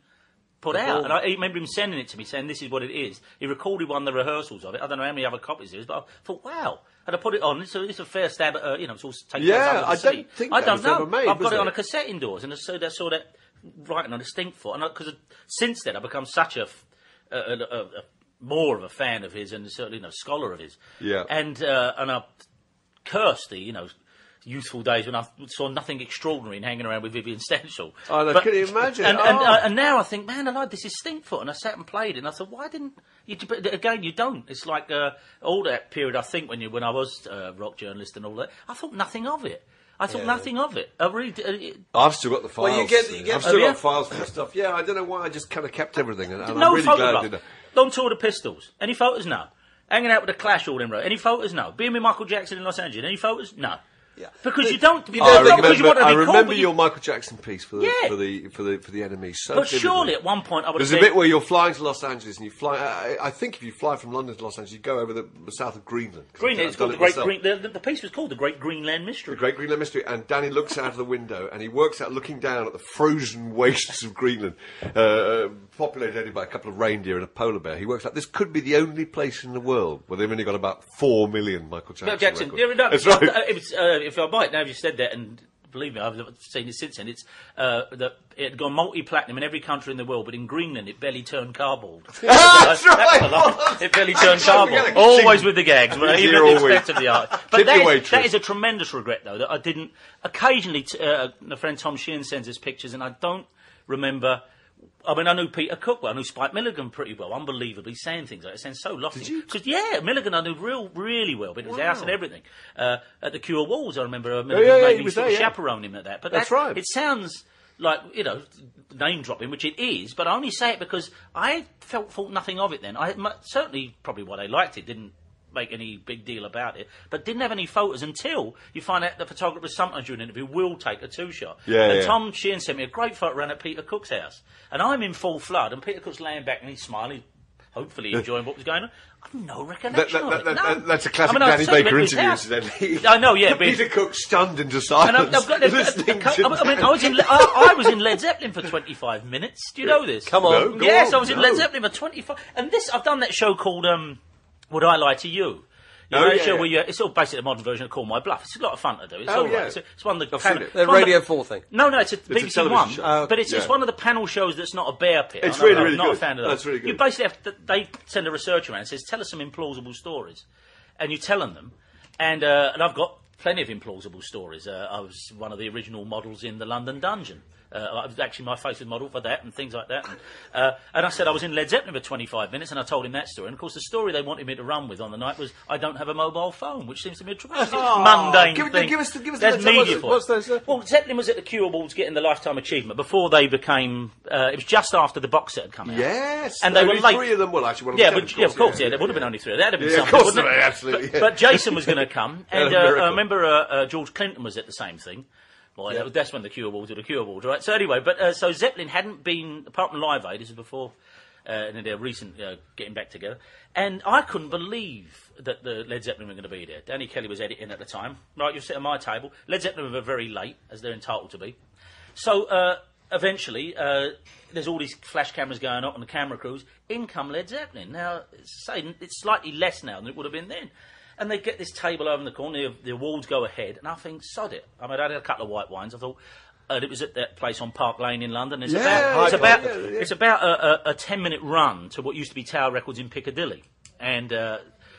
Speaker 3: put out. And I remember him sending it to me, saying this is what it is. He recorded one of the rehearsals of it. I don't know how many other copies there is, but I thought, wow. And I put it on. It's a, it's a fair stab at, uh, you know, it's all taken
Speaker 2: Yeah, I don't think
Speaker 3: I don't know.
Speaker 2: made,
Speaker 3: I've got it on a cassette indoors, and I saw that, saw that writing on a Stinkfoot. And because since then, I've become such a, f- a- a- a- a- more of a fan of his, and certainly no scholar of his.
Speaker 2: Yeah.
Speaker 3: And uh, and I cursed the you know youthful days when I saw nothing extraordinary in hanging around with Vivian Stanshall.
Speaker 2: Oh, no,
Speaker 3: But-
Speaker 2: can you imagine?
Speaker 3: And, and,
Speaker 2: Oh.
Speaker 3: uh, and now I think, man, alive, this is Stinkfoot. And I sat and played it, and I thought, why didn't you? But again, you don't. It's like uh, all that period. I think when you when I was a rock journalist and all that, I thought nothing of it. I thought nothing of it. I really. Uh,
Speaker 2: I've still got the files.
Speaker 4: Well, you get- you get-
Speaker 2: I've still
Speaker 3: Oh, yeah?
Speaker 2: files for stuff. Yeah, I don't know why. I just kind of kept everything, and, and
Speaker 3: no
Speaker 2: I'm really glad I
Speaker 3: photograph.
Speaker 2: did
Speaker 3: Don't tour the Pistols. Any photos? No. Hanging out with the Clash all in row. Any photos? No. Being with Michael Jackson in Los Angeles. Any photos? No.
Speaker 4: Yeah.
Speaker 3: Because you don't.
Speaker 4: You
Speaker 3: not
Speaker 4: think-
Speaker 3: because you want to
Speaker 2: I
Speaker 3: be cool,
Speaker 2: remember
Speaker 3: you-
Speaker 2: your Michael Jackson piece for the
Speaker 3: Yeah.
Speaker 2: for the for the for the NME. So
Speaker 3: But surely at one point I would have
Speaker 2: There's a bit where you're flying to Los Angeles and you fly. I, I think if you fly from London to Los Angeles, you go over the, the south of Greenland.
Speaker 3: Greenland. It's called the
Speaker 2: it
Speaker 3: Great. Green. The, the, the piece was called the Great Greenland Mystery.
Speaker 2: The Great Greenland Mystery, and Danny looks out of the window and he works out, looking down at the frozen *laughs* wastes of Greenland, uh, populated only by a couple of reindeer and a polar bear. He works out this could be the only place in the world where they've only got about four million Michael Jackson.
Speaker 3: Michael Jackson. Yeah, no,
Speaker 2: That's right.
Speaker 3: uh, It was, uh, if I might, now you said that, and believe me, I've seen it since then. It's uh, that it had gone multi-platinum in every country in the world, but in Greenland it barely turned cardboard. *laughs*
Speaker 2: That's right.
Speaker 3: a lie. It barely *laughs* turned cardboard. Always with the gags, but even at the expense of the art. But that is, that is a tremendous regret, though, that I didn't. Occasionally, t- uh, my friend Tom Sheehan sends us pictures, and I don't remember. I mean, I knew Peter Cook well. I knew Spike Milligan pretty well, unbelievably saying things like that. It sounds so lofty.
Speaker 2: Did you?
Speaker 3: Because, yeah, Milligan I knew real, really well, but his house and everything. Uh, at the Q Awards, I remember uh, Milligan
Speaker 2: yeah, yeah,
Speaker 3: made
Speaker 2: he
Speaker 3: sort
Speaker 2: there,
Speaker 3: of
Speaker 2: yeah.
Speaker 3: chaperone him at that. But
Speaker 2: That's
Speaker 3: that-
Speaker 2: right.
Speaker 3: It sounds like, you know, name dropping, which it is, but I only say it because I felt thought nothing of it then. I Certainly, probably what I liked it, didn't make any big deal about it, but didn't have any photos until you find out the photographer sometimes during an interview will take a two shot.
Speaker 2: Yeah,
Speaker 3: and
Speaker 2: yeah.
Speaker 3: Tom Sheehan sent me a great photo around at Peter Cook's house, and I'm in full flood, and Peter Cook's laying back and he's smiling. hopefully enjoying what was going on. I've no recollection
Speaker 2: That- that-
Speaker 3: of it.
Speaker 2: that-
Speaker 3: no.
Speaker 2: that's a classic
Speaker 3: I mean,
Speaker 2: Danny Baker
Speaker 3: went to his
Speaker 2: interview, incidentally.
Speaker 3: I know, yeah. *laughs*
Speaker 2: Peter Cook stunned into
Speaker 3: and
Speaker 2: silence.
Speaker 3: I've, I've got, I've,
Speaker 2: listening
Speaker 3: I mean, I was in, I, I was in Led Zeppelin for 25 minutes. Do you know this?
Speaker 4: Come on.
Speaker 2: No,
Speaker 3: yes,
Speaker 2: on,
Speaker 3: I was in
Speaker 2: no.
Speaker 3: Led Zeppelin for 25. And this, I've done that show called um, Would I Lie to You? You
Speaker 2: Oh,
Speaker 3: know, that
Speaker 2: yeah,
Speaker 3: show
Speaker 2: yeah.
Speaker 3: where you, it's all basically a modern version of Call My Bluff. It's a lot of fun to do. It's
Speaker 2: Oh,
Speaker 3: all right.
Speaker 2: yeah.
Speaker 3: It's, it's one of the
Speaker 2: I've
Speaker 3: panel-
Speaker 2: it.
Speaker 4: The
Speaker 3: it's one of
Speaker 4: Radio 4 thing.
Speaker 3: No, no, it's a
Speaker 2: a
Speaker 3: BBC
Speaker 2: television
Speaker 3: One.
Speaker 2: show.
Speaker 4: Oh,
Speaker 3: but it's, it's one of the panel shows that's not a bear pit.
Speaker 2: It's
Speaker 3: I'm
Speaker 2: really,
Speaker 3: not,
Speaker 2: really
Speaker 3: I'm not
Speaker 2: good.
Speaker 3: a fan of that.
Speaker 2: That's really
Speaker 3: You basically have to, they send a researcher around and says, tell us some implausible stories. And you tell them them. And, uh, and I've got plenty of implausible stories. Uh, I was one of the original models in the London Dungeon. Uh, I was actually my face was model for that and things like that. And, uh, and I said I was in Led Zeppelin for 25 minutes and I told him that story. And of course, the story they wanted me to run with on the night was I don't have a mobile phone, which seems to be a tremendously *laughs* *laughs* mundane
Speaker 2: Give-
Speaker 3: thing.
Speaker 2: give us give us the
Speaker 3: media for
Speaker 4: what's
Speaker 3: it.
Speaker 4: those, uh,
Speaker 3: Well, Zeppelin was at the Q Awards getting the Lifetime Achievement before they became. Uh, it was just after the box set had come out.
Speaker 2: Yes,
Speaker 3: And they
Speaker 2: only
Speaker 3: were late.
Speaker 2: Three of them. Well, actually, one of
Speaker 3: Yeah, but, yeah, of course, yeah, there would have been only three. That'd have been
Speaker 2: Yeah, of
Speaker 3: something.
Speaker 2: course
Speaker 3: wouldn't it?
Speaker 2: absolutely,
Speaker 3: But,
Speaker 2: yeah.
Speaker 3: but Jason was going to come, *laughs* and uh. I remember uh, George Clinton was at the same thing. Well, was, that's when the Q Awards were the Q Awards, right? So anyway, but uh, so Zeppelin hadn't been apart from Live Aid. This is before uh, their recent uh, getting back together, and I couldn't believe that the Led Zeppelin were going to be there. Danny Kelly was editing at the time. Right, you sit at my table. Led Zeppelin were very late, as they're entitled to be. So uh, eventually, uh, there's all these flash cameras going up on the camera crews. In come Led Zeppelin. Now, it's, say, it's slightly less now than it would have been then. And they get this table over in the corner, the, the awards go ahead, and I think, sod it. I mean, I had a couple of white wines. I thought, and it was at that place on Park Lane in London. It's
Speaker 2: Yeah,
Speaker 3: about, it's about,
Speaker 2: yeah, yeah.
Speaker 3: it's about a, a, a 10 minute run to what used to be Tower Records in Piccadilly. And, uh,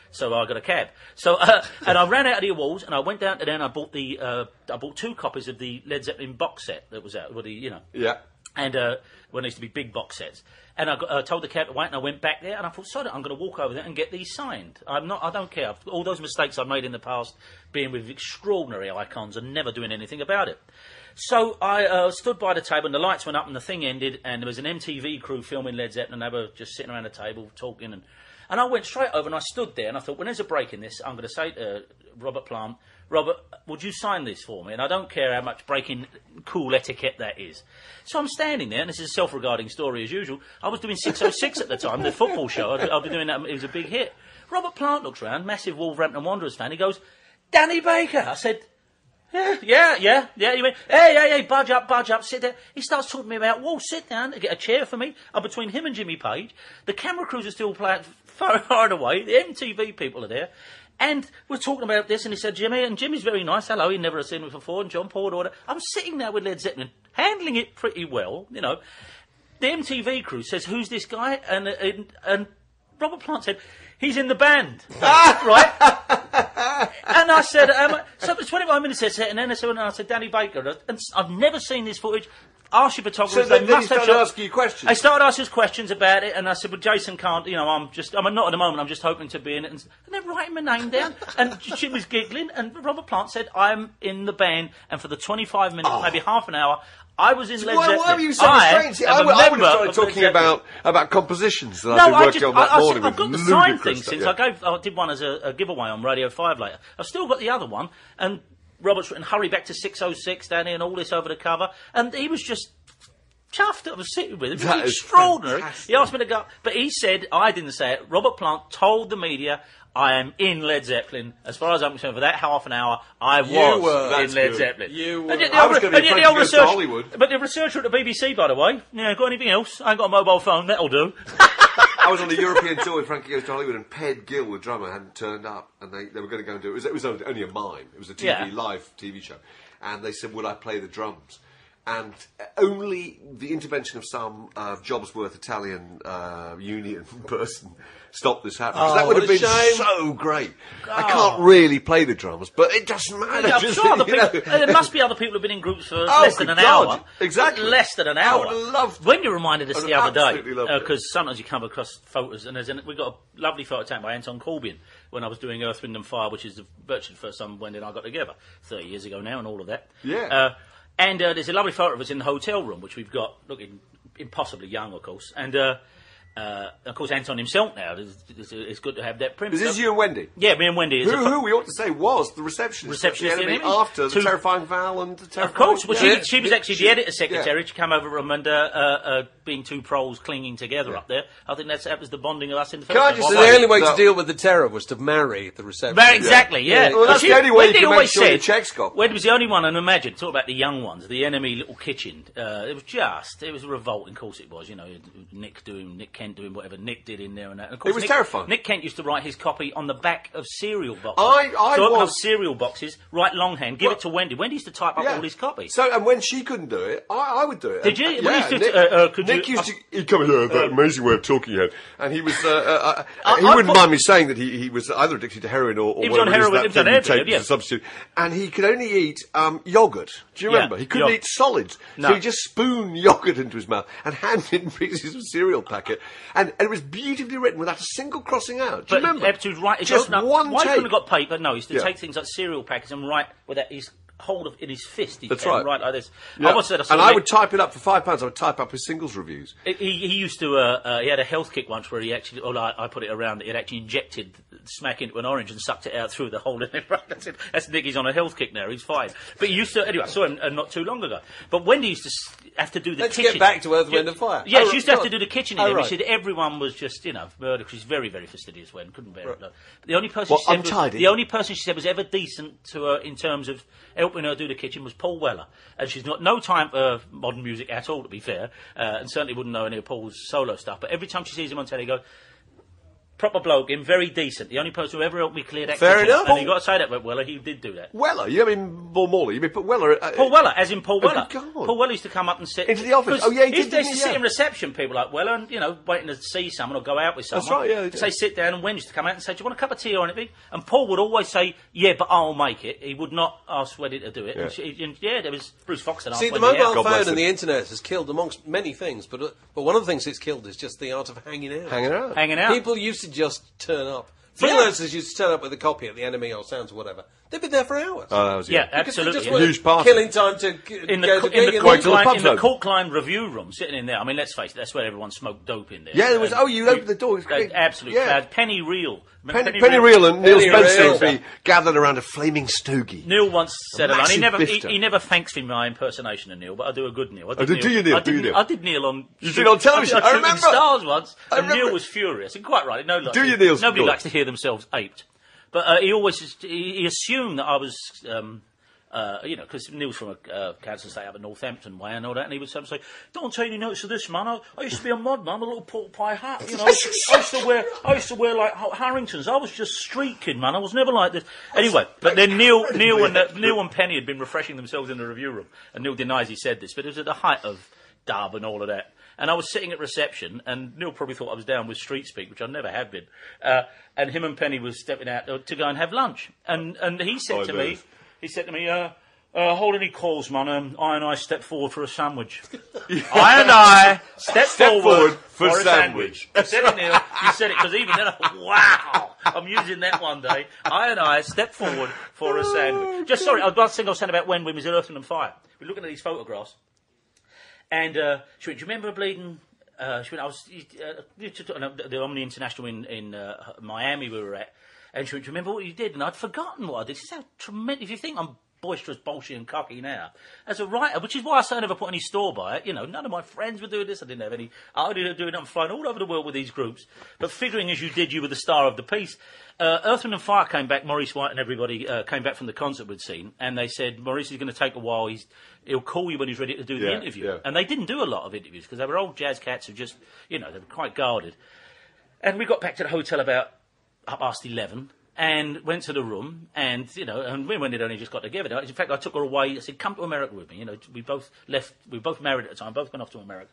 Speaker 3: so I got a cab. So, uh, *laughs* and I ran out of the awards, and I went down to there, and I bought the, uh, I bought two copies of the Led Zeppelin box set that was out, with the, you know,
Speaker 2: Yeah.
Speaker 3: and uh, when there used to be big box sets. And I got, uh, told the cab to wait, and I went back there, and I thought, sorry, I'm going to walk over there and get these signed. I'm not, I don't care. All those mistakes I've made in the past, being with extraordinary icons and never doing anything about it. So I uh, stood by the table, and the lights went up, and the thing ended, and there was an MTV crew filming Led Zeppelin, and they were just sitting around the table talking, and and I went straight over and I stood there and I thought, when there's a break in this, I'm going to say to Robert Plant, Robert, would you sign this for me? And I don't care how much breaking cool etiquette that is. So I'm standing there, and this is a self-regarding story as usual. I was doing 606 at the time, the football show. I'd, I'd be doing that. It was a big hit. Robert Plant looks around, massive Wolverhampton Wanderers fan. He goes, Danny Baker. I said, yeah, yeah, yeah, yeah. He went, hey, hey, hey, budge up, budge up, sit there. He starts talking to me about, whoa, sit down, get a chair for me. I'm between him and Jimmy Page. The camera crews are still playing *laughs* far, far and away. The MTV people are there. And we're talking about this, and he said, Jimmy, and Jimmy's very nice. Hello, he'd never seen me before, and John Paul order. I'm sitting there with Led Zeppelin, handling it pretty well, you know. The MTV crew says, who's this guy? And, and, and Robert Plant said, he's in the band. *laughs* right? and I said, um, so it was 25 minutes there, and then I said, and I said, Danny Baker, and I've never seen this footage. Ask your photographers,
Speaker 2: So
Speaker 3: they
Speaker 2: then
Speaker 3: must
Speaker 2: he started asking you questions?
Speaker 3: They started asking us questions about it, and I said, well, Jason can't, you know, I'm just, I'm not at the moment, I'm just hoping to be in it. And, and they're writing my name down, *laughs* and she was giggling, and Robert Plant said, I'm in the band, and for the 25 minutes, oh. maybe half an hour, I was in Led
Speaker 2: Why,
Speaker 3: Zeppelin.
Speaker 2: why were you so
Speaker 3: I?
Speaker 2: See, I, would- I would have started talking about, about compositions that I've
Speaker 3: No,
Speaker 2: been
Speaker 3: I
Speaker 2: working
Speaker 3: just,
Speaker 2: on that
Speaker 3: I, I,
Speaker 2: morning
Speaker 3: I've got the sign thing since. I gave, oh, I did one as a, a giveaway on Radio 5 later. I've still got the other one, and Robert's written Hurry Back to 606, Danny, and all this over the cover, and he was just chuffed. I was sitting with him. It was extraordinary.
Speaker 2: fantastic.
Speaker 3: He asked me to go, but he said, I didn't say it, Robert Plant told the media, I am in Led Zeppelin. As far as I'm concerned, for that half an hour, I was
Speaker 4: were.
Speaker 3: in Led
Speaker 2: good.
Speaker 3: Zeppelin.
Speaker 4: You were.
Speaker 3: And yet the
Speaker 2: I
Speaker 3: old-
Speaker 2: was gonna be
Speaker 3: and yet
Speaker 2: afraid
Speaker 3: the old
Speaker 2: to go to Hollywood.
Speaker 3: But the researcher at the BBC, by the way, yeah, got anything else? I ain't got a mobile phone, that'll do. *laughs*
Speaker 2: I was on a European tour with Frankie Goes to Hollywood, and Ped Gill, the drummer, hadn't turned up, and they, they were going to go and do it. It was, it was only a mime. It was a TV
Speaker 3: Yeah.
Speaker 2: live TV show, and they said, "Would I play the drums?" And only the intervention of some uh, Jobsworth Italian uh, union *laughs* person stopped this happening. 'Cause
Speaker 4: Oh,
Speaker 2: that would
Speaker 4: what
Speaker 2: have
Speaker 4: a
Speaker 2: been
Speaker 4: shame.
Speaker 2: so great. I can't really play the drums, but it doesn't matter.
Speaker 3: I'm
Speaker 2: just,
Speaker 3: sure other *laughs*
Speaker 2: you know.
Speaker 3: people, there must be other people who've been in groups for *laughs*
Speaker 2: Oh,
Speaker 3: less than
Speaker 2: good
Speaker 3: an
Speaker 2: God.
Speaker 3: hour.
Speaker 2: Exactly.
Speaker 3: Less than an
Speaker 2: I
Speaker 3: hour.
Speaker 2: would've loved-
Speaker 3: When you reminded us
Speaker 2: I'd
Speaker 3: the other day,
Speaker 2: absolutely loved it.
Speaker 3: because sometimes you come across photos, and there's an, we got a lovely photo taken by Anton Corbijn when I was doing Earth, Wind and Fire, which is the virtually the first time Wendy and I got together, 30 years ago now, and all of that.
Speaker 2: Yeah.
Speaker 3: Uh, and uh, there's a lovely photo of us in the hotel room, which we've got looking impossibly young, of course. And uh, Uh, of course, Anton himself now. It's, it's, it's good to have that privilege.
Speaker 2: Is this you and Wendy?
Speaker 3: Yeah, me and Wendy.
Speaker 2: Who,
Speaker 3: a,
Speaker 2: who we ought to say was the receptionist,
Speaker 3: Receptionist
Speaker 2: the NME
Speaker 3: NME.
Speaker 2: after the terrifying Val and the terrifying.
Speaker 3: Of course, well,
Speaker 2: Yeah.
Speaker 3: she, she was actually
Speaker 2: She-
Speaker 3: the editor secretary.
Speaker 2: yeah.
Speaker 3: She came over from under uh, uh, being two proles clinging together up there. I think that's that was the bonding of us in the first
Speaker 2: Can I just say-
Speaker 4: the only way
Speaker 2: No.
Speaker 4: to deal with the terror was to marry the receptionist.
Speaker 3: Very exactly, yeah.
Speaker 2: Well, that's
Speaker 3: She-
Speaker 2: the only way you
Speaker 3: Wendy
Speaker 2: can make
Speaker 3: always
Speaker 2: sure your
Speaker 3: said-
Speaker 2: checks got-
Speaker 3: Wendy was the only one, and imagine, talk about the young ones, the NME little kitchen. Uh, it was just, it was a revolting, of course it was, you know, Nick doing, Nick Kent doing whatever Nick did in there and that. And of course, it
Speaker 2: was
Speaker 3: Nick,
Speaker 2: terrifying.
Speaker 3: Nick Kent used to write his copy on the back of cereal boxes.
Speaker 2: I- I
Speaker 3: so open up
Speaker 2: was-
Speaker 3: cereal boxes, write longhand, give
Speaker 2: Well-
Speaker 3: it to Wendy. Wendy used to type up
Speaker 2: Yeah.
Speaker 3: all his copies.
Speaker 2: So, and when she couldn't do it, I, I would do it.
Speaker 3: Did
Speaker 2: And-
Speaker 3: you?
Speaker 2: Yeah,
Speaker 3: We used to-
Speaker 2: Nick,
Speaker 3: uh, uh, could
Speaker 2: Nick
Speaker 3: you-
Speaker 2: used to. He'd come in here, that amazing way of talking he had, and he was. Uh, uh, uh, he
Speaker 3: I
Speaker 2: wouldn't
Speaker 3: put-
Speaker 2: mind me saying that he, he was either addicted to heroin or, or
Speaker 3: He was on
Speaker 2: whatever it is,
Speaker 3: heroin,
Speaker 2: that
Speaker 3: he was on heroin, yeah.
Speaker 2: substitute, and he could only eat um, yogurt. Do you
Speaker 3: Yeah,
Speaker 2: remember? He couldn't
Speaker 3: yogurt.
Speaker 2: eat solids,
Speaker 3: No.
Speaker 2: so he just spoon *laughs* yogurt into his mouth and *laughs* handed in pieces of cereal packet, and, and it was beautifully written without a single crossing out. Do you
Speaker 3: But
Speaker 2: remember?
Speaker 3: Write his
Speaker 2: just
Speaker 3: now,
Speaker 2: one
Speaker 3: Why
Speaker 2: take.
Speaker 3: couldn't have got paper? No, he used to
Speaker 2: Yeah.
Speaker 3: take things like cereal packets and write with that his hold of in his fist. He
Speaker 2: That's right.
Speaker 3: write like this.
Speaker 2: Yeah.
Speaker 3: I once said I
Speaker 2: and I would type it up for five pounds. I would type up his singles reviews.
Speaker 3: He, he used to. Uh, uh, he had a health kick once where he actually. Oh, I, I put it around. He had actually injected smack into an orange and sucked it out through the hole in it. Right, *laughs* that's it. That's Nick. He's on a health kick now. He's fine. But he used to. Anyway, I saw him uh, not too long ago. But Wendy used to have to do the
Speaker 4: Let's
Speaker 3: kitchen.
Speaker 4: get back to Earth, Wind and Fire.
Speaker 3: Yeah,
Speaker 4: Oh,
Speaker 3: she used to have
Speaker 4: go
Speaker 3: to do the kitchen.
Speaker 4: Oh, right.
Speaker 3: She said everyone was just you know murder. She's very very fastidious. When couldn't bear it. The only person
Speaker 2: Well,
Speaker 3: she said was, the only person she said was ever decent to her in terms of helping her do the kitchen was Paul Weller, and she's got no time for modern music at all. To be fair, uh, and certainly wouldn't know any of Paul's solo stuff. But every time she sees him on telly, go. Proper bloke, him very decent. The only person who ever helped me clear that
Speaker 2: Fair
Speaker 3: kitchen.
Speaker 2: enough.
Speaker 3: And you got to say that about Weller. He did do that.
Speaker 2: Weller, you mean Paul Morley? You mean put Weller? Uh,
Speaker 3: Paul Weller, as in Paul
Speaker 2: Oh,
Speaker 3: Weller.
Speaker 2: good God.
Speaker 3: Paul Weller used to come up and sit
Speaker 2: Into the office.
Speaker 3: 'cause
Speaker 2: Oh, yeah, he did,
Speaker 3: to,
Speaker 2: didn't
Speaker 3: used to
Speaker 2: he?
Speaker 3: sit
Speaker 2: Yeah.
Speaker 3: in reception, people like Weller, and you know, waiting to see someone or go out with someone.
Speaker 2: That's right, yeah, he.
Speaker 3: Say sit down, and Wen used to come out and say, "Do you want a cup of tea or anything?" And Paul would always say, "Yeah, but I'll make it." He would not ask Wendy to do it. And, she, and yeah, there was Bruce Foxton. asked
Speaker 4: See, the
Speaker 3: Wendy out.
Speaker 4: mobile
Speaker 2: God bless
Speaker 4: phone
Speaker 2: him.
Speaker 4: and the internet has killed amongst many things, but uh, but one of the things it's killed is just the art of hanging out.
Speaker 2: hanging out.
Speaker 3: hanging out.
Speaker 4: People used to just turn up. Freelancers used to turn up with a copy at the NME or sounds or whatever. They'd be there for hours.
Speaker 2: Oh, that was
Speaker 3: yeah,
Speaker 2: it.
Speaker 4: Because they
Speaker 3: absolutely.
Speaker 4: just
Speaker 3: yeah.
Speaker 2: Huge party.
Speaker 4: killing time to g-
Speaker 3: in the,
Speaker 4: go
Speaker 3: co-
Speaker 4: to
Speaker 3: in the
Speaker 4: gig and
Speaker 2: the
Speaker 3: Corkline, in the
Speaker 2: open.
Speaker 3: Corkline review room, sitting in there. I mean, let's face it, that's where everyone smoked dope in there.
Speaker 2: Yeah, there was-
Speaker 3: And
Speaker 2: oh, you opened the door, it was
Speaker 3: uh,
Speaker 2: great.
Speaker 3: Absolute
Speaker 2: Yeah.
Speaker 3: crowd. Penny Reel.
Speaker 2: Penny, Penny Reel and Neil Spencer
Speaker 4: Reel.
Speaker 2: would be gathered around a flaming stogie.
Speaker 3: Neil once said
Speaker 2: A
Speaker 3: a. He never, he, he never thanks me for my impersonation of Neil, but I do a good Neil. I
Speaker 2: Oh, do- do you, Neil?
Speaker 3: I
Speaker 2: Do
Speaker 3: did,
Speaker 2: you, Neil?
Speaker 3: I did Neil on.
Speaker 2: You did on television?
Speaker 3: I, did
Speaker 2: I
Speaker 3: Shooting
Speaker 2: remember.
Speaker 3: Stars once,
Speaker 2: I
Speaker 3: and Neil was furious, and quite right. No, like,
Speaker 2: Do you, Neil?
Speaker 3: Nobody
Speaker 2: Good.
Speaker 3: likes to hear themselves aped, but uh, he always he, assumed that I was. Um, uh, you know, because Neil's from a uh, council estate up in Northampton way and all that, and he would sometimes say, "Don't take any notes of this, man. I, I used to be a mod man, a little pork pie hat. You know, I used to wear, I used to wear like Harringtons. I was just street kid, man. I was never like this. Anyway, but then Neil, Neil and uh, Neil and Penny had been refreshing themselves in the review room, and Neil denies he said this, but it was at the height of dub and all of that. And I was sitting at reception, and Neil probably thought I was down with street speak, which I never have been. Uh, and him and Penny was stepping out to go and have lunch, and and he said
Speaker 2: Oh,
Speaker 3: to
Speaker 2: no.
Speaker 3: me, he said to me, uh, uh, hold any calls, man. Um, I and I step forward for a sandwich. *laughs* I and I step,
Speaker 2: Step
Speaker 3: forward,
Speaker 2: forward for
Speaker 3: a
Speaker 2: sandwich.
Speaker 3: You said it, Neil. You said it because even then, I thought, wow, I'm using that one day. I and I step forward for a sandwich. Just sorry, I was thing I was saying about when we was at Earth and Fire. We're looking at these photographs, and uh, she went, "Do you remember bleeding?" Uh, she went, "I was uh, the the Omni International in in uh, Miami. We were at." And she went, Do you remember what you did? And I'd forgotten what I did. This is how tremendous. If you think I'm boisterous, bolshy, and cocky now, as a writer, which is why I say I never put any store by it. You know, none of my friends were doing this. I didn't have any. I did doing it. I'm flying all over the world with these groups. But figuring as you did, you were the star of the piece. Uh, Earth, Wind and Fire came back. Maurice White and everybody uh, came back from the concert we'd seen, and they said Maurice is going to take a while. He's he'll call you when he's ready to do the interview.
Speaker 2: yeah.
Speaker 3: And they didn't do a lot of interviews because they were old jazz cats who just, you know, they were quite guarded. And we got back to the hotel about half past 11 and went to the room and, you know, and Wendy had only just got together. In fact, I took her away. I said, come to America with me. You know, we both left, we both married at the time, both went off to America.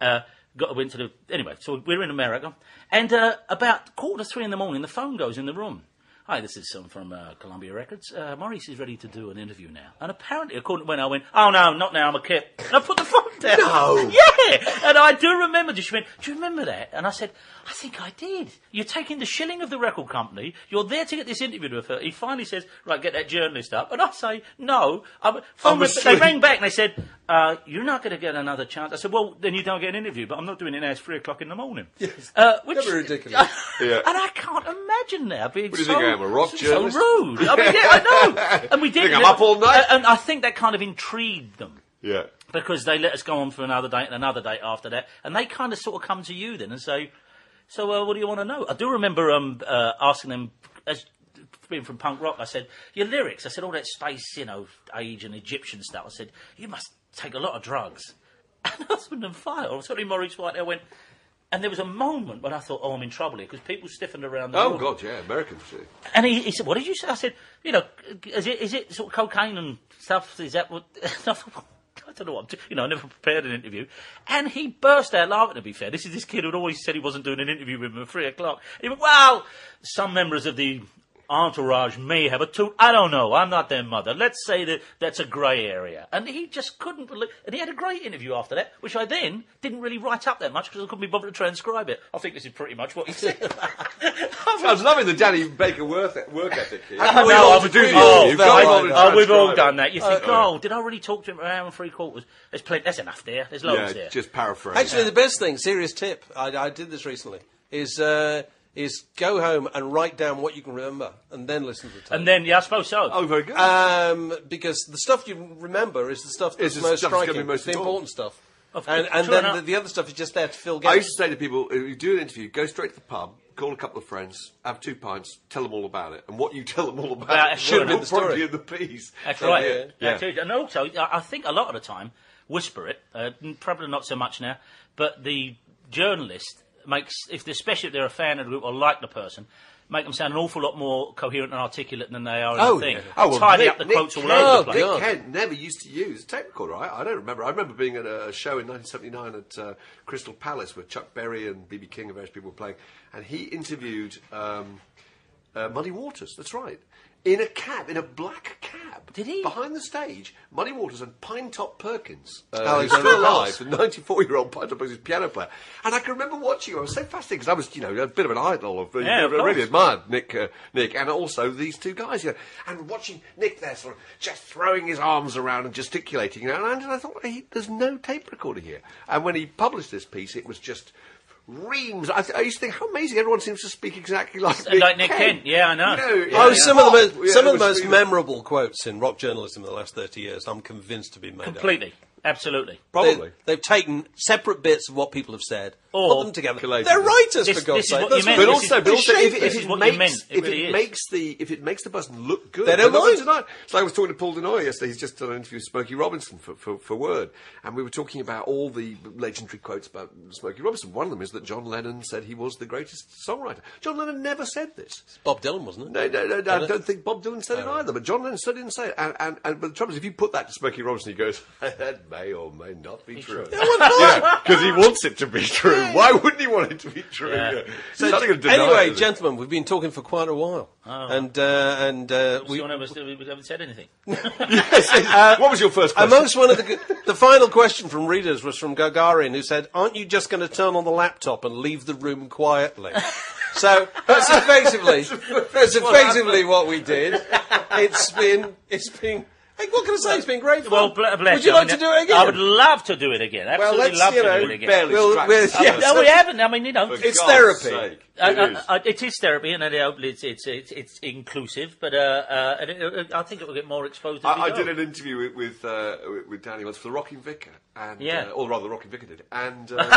Speaker 3: Uh, got went to the, anyway, so we were in America. And uh, about quarter to three in the morning, the phone goes in the room. Hi, this is someone from uh, Columbia Records. Uh, Maurice is ready to do an interview now. And apparently, according to when I went, oh no, not now, I'm a kid. And I put the phone down.
Speaker 2: No. *laughs*
Speaker 3: Yeah, and I do remember. This. She went, "Do you remember that?" And I said, "I think I did." You're taking the shilling of the record company. You're there to get this interview with her. He finally says, "Right, get that journalist up." And I say, "No." I'm, phone
Speaker 2: I'm
Speaker 3: rep- they rang back and they said, uh, "You're not going to get another chance." I said, "Well, then you don't get an interview." But I'm not doing it now. It's three o'clock in the morning. Yes. Uh, which,
Speaker 4: That'd be ridiculous. *laughs*
Speaker 2: Yeah.
Speaker 3: And I can't imagine now being
Speaker 2: What do you
Speaker 3: so,
Speaker 2: think I am, a rock
Speaker 3: so
Speaker 2: journalist?
Speaker 3: rude. I mean, *laughs* yeah, I know. And we did.
Speaker 2: Think I'm up all night?
Speaker 3: And I think that kind of intrigued them
Speaker 2: Yeah.
Speaker 3: Because they let us go on for another date and another date after that, and they kind of sort of come to you then and say, "So, uh, what do you want to know?" I do remember um, uh, asking them as being from punk rock. I said, "Your lyrics." I said, "All that space, you know, age and Egyptian stuff." I said, "You must take a lot of drugs." *laughs* And Earth, Wind and Fire, or certainly Maurice White, I went. And there was a moment when I thought, "Oh, I'm in trouble here," because people stiffened around the
Speaker 2: Oh
Speaker 3: room.
Speaker 2: God, yeah, Americans too.
Speaker 3: And he, he said, "What did you say?" I said, "You know, is it is it sort of cocaine and stuff? Is that what?" *laughs* I don't know what. I'm doing. You know, I never prepared an interview, and he burst out laughing. To be fair, this is this kid who'd always said he wasn't doing an interview with him at three o'clock. He went, "Well, some members of the." Entourage may have a toot. I don't know. I'm not their mother. Let's say that that's a grey area. And he just couldn't believe. And he had a great interview after that, which I then didn't really write up that much because I couldn't be bothered to transcribe it. I think this is pretty much what he said. *laughs* *laughs*
Speaker 2: I was loving the Danny Baker work, work ethic here.
Speaker 3: I
Speaker 2: We've
Speaker 3: know,
Speaker 2: all
Speaker 3: I've
Speaker 2: to do
Speaker 3: agreed.
Speaker 2: the
Speaker 3: Oh,
Speaker 2: interview.
Speaker 4: very
Speaker 2: Go
Speaker 4: right.
Speaker 3: Oh, we've all done that. You think, oh, did I really talk to him for an hour and three quarters? There's plenty. There's enough there. There's loads
Speaker 2: Yeah,
Speaker 3: there.
Speaker 2: just paraphrase.
Speaker 4: Actually, the best thing, serious tip, I, I did this recently, is uh, is go home and write down what you can remember, and then listen to the tape.
Speaker 3: and then, yeah, I suppose so.
Speaker 2: oh, very good.
Speaker 4: um, because the stuff you remember is the stuff that's
Speaker 2: Is the
Speaker 4: most
Speaker 2: stuff that's gonna
Speaker 4: striking,
Speaker 2: be most
Speaker 4: the
Speaker 2: important.
Speaker 4: important stuff.
Speaker 3: Of
Speaker 4: And, and
Speaker 3: sure
Speaker 4: then
Speaker 3: enough.
Speaker 4: the, the other stuff is just there to fill gaps.
Speaker 2: I used to say to people, if you do an interview, go straight to the pub, call a couple of friends, have two pints, tell them all about it, and what you *laughs* tell them all about
Speaker 3: About
Speaker 2: it
Speaker 3: it,
Speaker 2: should
Speaker 3: well,
Speaker 2: have been
Speaker 4: the
Speaker 2: the story
Speaker 4: story.
Speaker 2: in the piece.
Speaker 3: That's
Speaker 2: So,
Speaker 3: right.
Speaker 2: Yeah.
Speaker 3: That's it. And also, I I think a lot of the time, whisper it. Uh, probably not so much now, but the journalist makes, if especially if they're a fan of the group or like the person, make them sound an awful lot more coherent and articulate than they are in
Speaker 4: Oh,
Speaker 3: the thing.
Speaker 4: yeah.
Speaker 2: Oh, well,
Speaker 3: Tidy
Speaker 2: Nick-
Speaker 3: up the
Speaker 2: Nick
Speaker 3: quotes all
Speaker 2: Kent-
Speaker 3: over the place.
Speaker 2: Nick Kent never used to use a tape recorder. I, I don't remember. I remember being at a show in 1979 at uh, Crystal Palace where Chuck Berry and BB King and various people were playing, and he interviewed um, uh, Muddy Waters. That's right. In a cab, in a black cab.
Speaker 3: Did he?
Speaker 2: Behind the stage, Muddy Waters and Pinetop Perkins. Uh, who's
Speaker 4: Alexander
Speaker 2: still alive, the 94 year old Pinetop Perkins piano player. And I can remember watching him. I was so fascinated because I was, you know, a bit of an idol of,
Speaker 3: Yeah, of
Speaker 2: I really admired Nick, uh, Nick, and also these two guys, you know, and watching Nick there, sort of just throwing his arms around and gesticulating, you know, and, I thought, hey, there's no tape recorder here. And when he published this piece, it was just reams. I, I used to think how amazing everyone seems to speak exactly like Nick,
Speaker 3: Like Nick Kent, yeah, I know.
Speaker 2: You
Speaker 3: Yeah,
Speaker 4: oh,
Speaker 3: yeah.
Speaker 4: some of the most, some
Speaker 2: it
Speaker 4: of the most memorable quotes in rock journalism in the last 30 years, I'm convinced have been made up.
Speaker 3: Completely. Absolutely.
Speaker 2: Probably.
Speaker 4: They, have taken separate bits of what people have said,
Speaker 3: Or
Speaker 4: put them together.
Speaker 2: collated
Speaker 4: They're writers,
Speaker 3: This-
Speaker 4: for God's sake.
Speaker 3: what
Speaker 4: That's.
Speaker 2: But also, but also,
Speaker 4: they
Speaker 2: if,
Speaker 4: shape
Speaker 2: if
Speaker 3: this
Speaker 2: it
Speaker 3: is what
Speaker 2: makes
Speaker 3: you meant. It
Speaker 2: if
Speaker 3: really
Speaker 2: it
Speaker 3: is.
Speaker 2: makes the if it makes the person look good,
Speaker 4: They don't
Speaker 2: they're
Speaker 4: mind.
Speaker 2: tonight. So I was talking to Paul Du Noyer yesterday. He's just done an interview with Smokey Robinson for, for, for Word, and we were talking about all the legendary quotes about Smokey Robinson. One of them is that John Lennon said he was the greatest songwriter. John Lennon never said this.
Speaker 4: Bob Dylan, wasn't it?
Speaker 2: No, no, no, no I don't think Bob Dylan said it
Speaker 4: Oh,
Speaker 2: either, but John Lennon still didn't say it. And, and, and but the trouble is, if you put that to Smokey Robinson, he goes, *laughs* "That may or may not be true." *laughs* Yeah, because he wants it to be true. Why wouldn't he want it to be true?
Speaker 3: Yeah.
Speaker 2: Yeah.
Speaker 4: So,
Speaker 2: not gonna deny
Speaker 4: anyway,
Speaker 2: it, is
Speaker 4: gentlemen, we've been talking for quite a while, and uh, and uh,
Speaker 3: We,
Speaker 4: we,
Speaker 3: never, we haven't said anything. *laughs* Yes.
Speaker 2: what was your first question?
Speaker 4: amongst one of the the final question from readers was from Gagarin, who said, "Aren't you just going to turn on the laptop and leave the room quietly?" *laughs* so that's effectively that's effectively what we did. It's been it's been. Hey, what can I say? It's been great. Fun.
Speaker 3: Well, bl- bless
Speaker 4: Would you
Speaker 3: I
Speaker 4: like
Speaker 3: mean,
Speaker 4: to do it again?
Speaker 3: I would love to do it again.
Speaker 4: Well,
Speaker 3: Absolutely
Speaker 4: let's,
Speaker 3: love
Speaker 4: you
Speaker 3: to
Speaker 4: know,
Speaker 3: do it again.
Speaker 2: barely
Speaker 4: We'll- we'll-
Speaker 2: the surface.
Speaker 4: yes.
Speaker 3: No, we haven't. I mean, you know,
Speaker 2: For
Speaker 4: It's
Speaker 2: God's
Speaker 4: therapy.
Speaker 2: sake,
Speaker 3: Uh,
Speaker 2: it
Speaker 3: uh,
Speaker 2: is.
Speaker 3: uh, it is therapy, and uh, it's it's it's it's inclusive, but uh, uh, it, it, I think it will get more exposed.
Speaker 2: I, I did an interview with with, uh, with- with Danny once for the Rocking Vicar, and
Speaker 3: Yeah.
Speaker 2: uh, or rather, the Rocking Vicar did, and *laughs* um,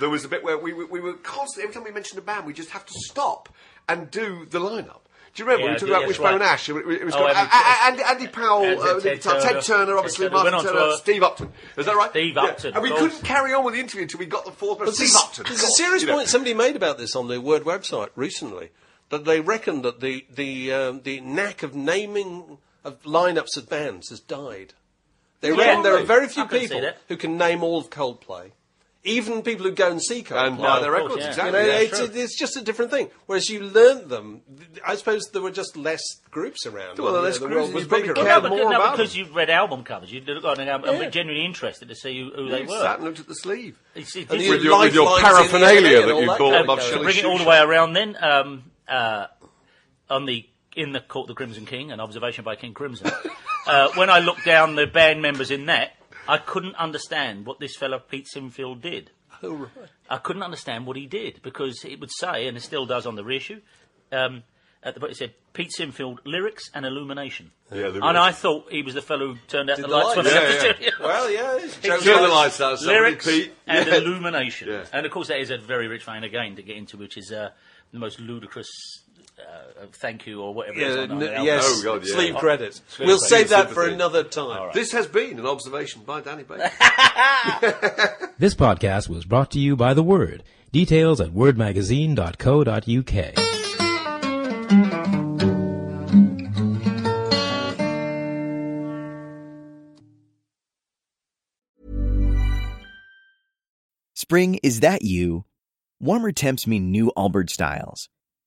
Speaker 2: there was a bit where we, were- we were constantly every time we mentioned a band, we just have to stop and do the lineup. Do you remember
Speaker 3: Yeah,
Speaker 2: we talked about
Speaker 3: that's
Speaker 2: Wishbone. Ash? It, was
Speaker 3: Oh, Andy-
Speaker 2: Andy, Powell,
Speaker 3: Ted-
Speaker 2: uh,
Speaker 3: Ted
Speaker 2: Ted,
Speaker 3: Turner.
Speaker 2: Turner, obviously,
Speaker 3: Ted Turner.
Speaker 2: Martin Turner, Steve Upton. Is that right?
Speaker 3: Steve
Speaker 2: Yeah.
Speaker 3: Upton,
Speaker 2: And we
Speaker 3: course.
Speaker 2: couldn't carry on with the interview until we got the fourth person, Steve Upton.
Speaker 4: there's a serious
Speaker 2: You know.
Speaker 4: point somebody made about this on the Word website recently that they reckon that the the um, the knack of naming of lineups of bands has died. They
Speaker 3: Yeah.
Speaker 4: reckon there are very few
Speaker 3: I can see
Speaker 4: people who can name all of Coldplay. Even people who go and see cars
Speaker 2: And buy their
Speaker 3: of course,
Speaker 2: records,
Speaker 3: yeah.
Speaker 2: exactly.
Speaker 4: you know,
Speaker 2: yeah.
Speaker 4: it's, it's just a different thing. Whereas you learnt them, I suppose there were just less groups around.
Speaker 2: Well,
Speaker 4: You know,
Speaker 2: less
Speaker 4: the
Speaker 2: groups,
Speaker 4: world was bigger.
Speaker 2: cared
Speaker 3: no, but,
Speaker 2: more
Speaker 3: no,
Speaker 2: about
Speaker 3: because
Speaker 2: them.
Speaker 3: you read album covers, you look on, I'm,
Speaker 4: Yeah.
Speaker 3: I'm genuinely interested to see who, who they
Speaker 2: You
Speaker 3: were.
Speaker 2: sat and looked at the sleeve.
Speaker 3: It's- it's
Speaker 4: And you
Speaker 2: With your- with your
Speaker 4: lifelines in the
Speaker 2: paraphernalia that you
Speaker 4: that
Speaker 2: bought above
Speaker 4: stuff.
Speaker 3: to bring it all the way around then, um, uh, on the in the Court of the Crimson King, an observation by King Crimson. *laughs* uh, when I looked down the band members in that, I couldn't understand what this fella Pete Sinfield did.
Speaker 4: Oh, right.
Speaker 3: I couldn't understand what he did because it would say, and it still does on the reissue, um, at the bottom it said Pete Sinfield lyrics and illumination.
Speaker 2: Yeah, the
Speaker 3: and I thought he was the fellow who turned out
Speaker 4: Did
Speaker 3: the
Speaker 4: the
Speaker 3: lights
Speaker 4: lights.
Speaker 3: I
Speaker 2: Yeah, yeah. *laughs*
Speaker 4: Well, yeah. it's Joe
Speaker 2: Turn the lights out, somebody,
Speaker 3: lyrics
Speaker 2: Pete.
Speaker 3: and
Speaker 2: Yeah.
Speaker 3: illumination.
Speaker 2: Yeah.
Speaker 3: And of course, that is a very rich vein again to get into, which is uh, the most ludicrous uh, thank you or whatever. it is
Speaker 4: Yeah,
Speaker 3: on
Speaker 4: n-
Speaker 3: the
Speaker 4: yes,
Speaker 2: Oh, God, yeah.
Speaker 4: sleeve credit.
Speaker 3: Sleeve
Speaker 4: we'll save that for another time.
Speaker 2: This has been an observation by Danny Baker. *laughs* *laughs*
Speaker 1: This podcast was brought to you by The Word. Details at wordmagazine.co.uk.
Speaker 5: Spring, is that you? Warmer temps mean new Allbirds styles.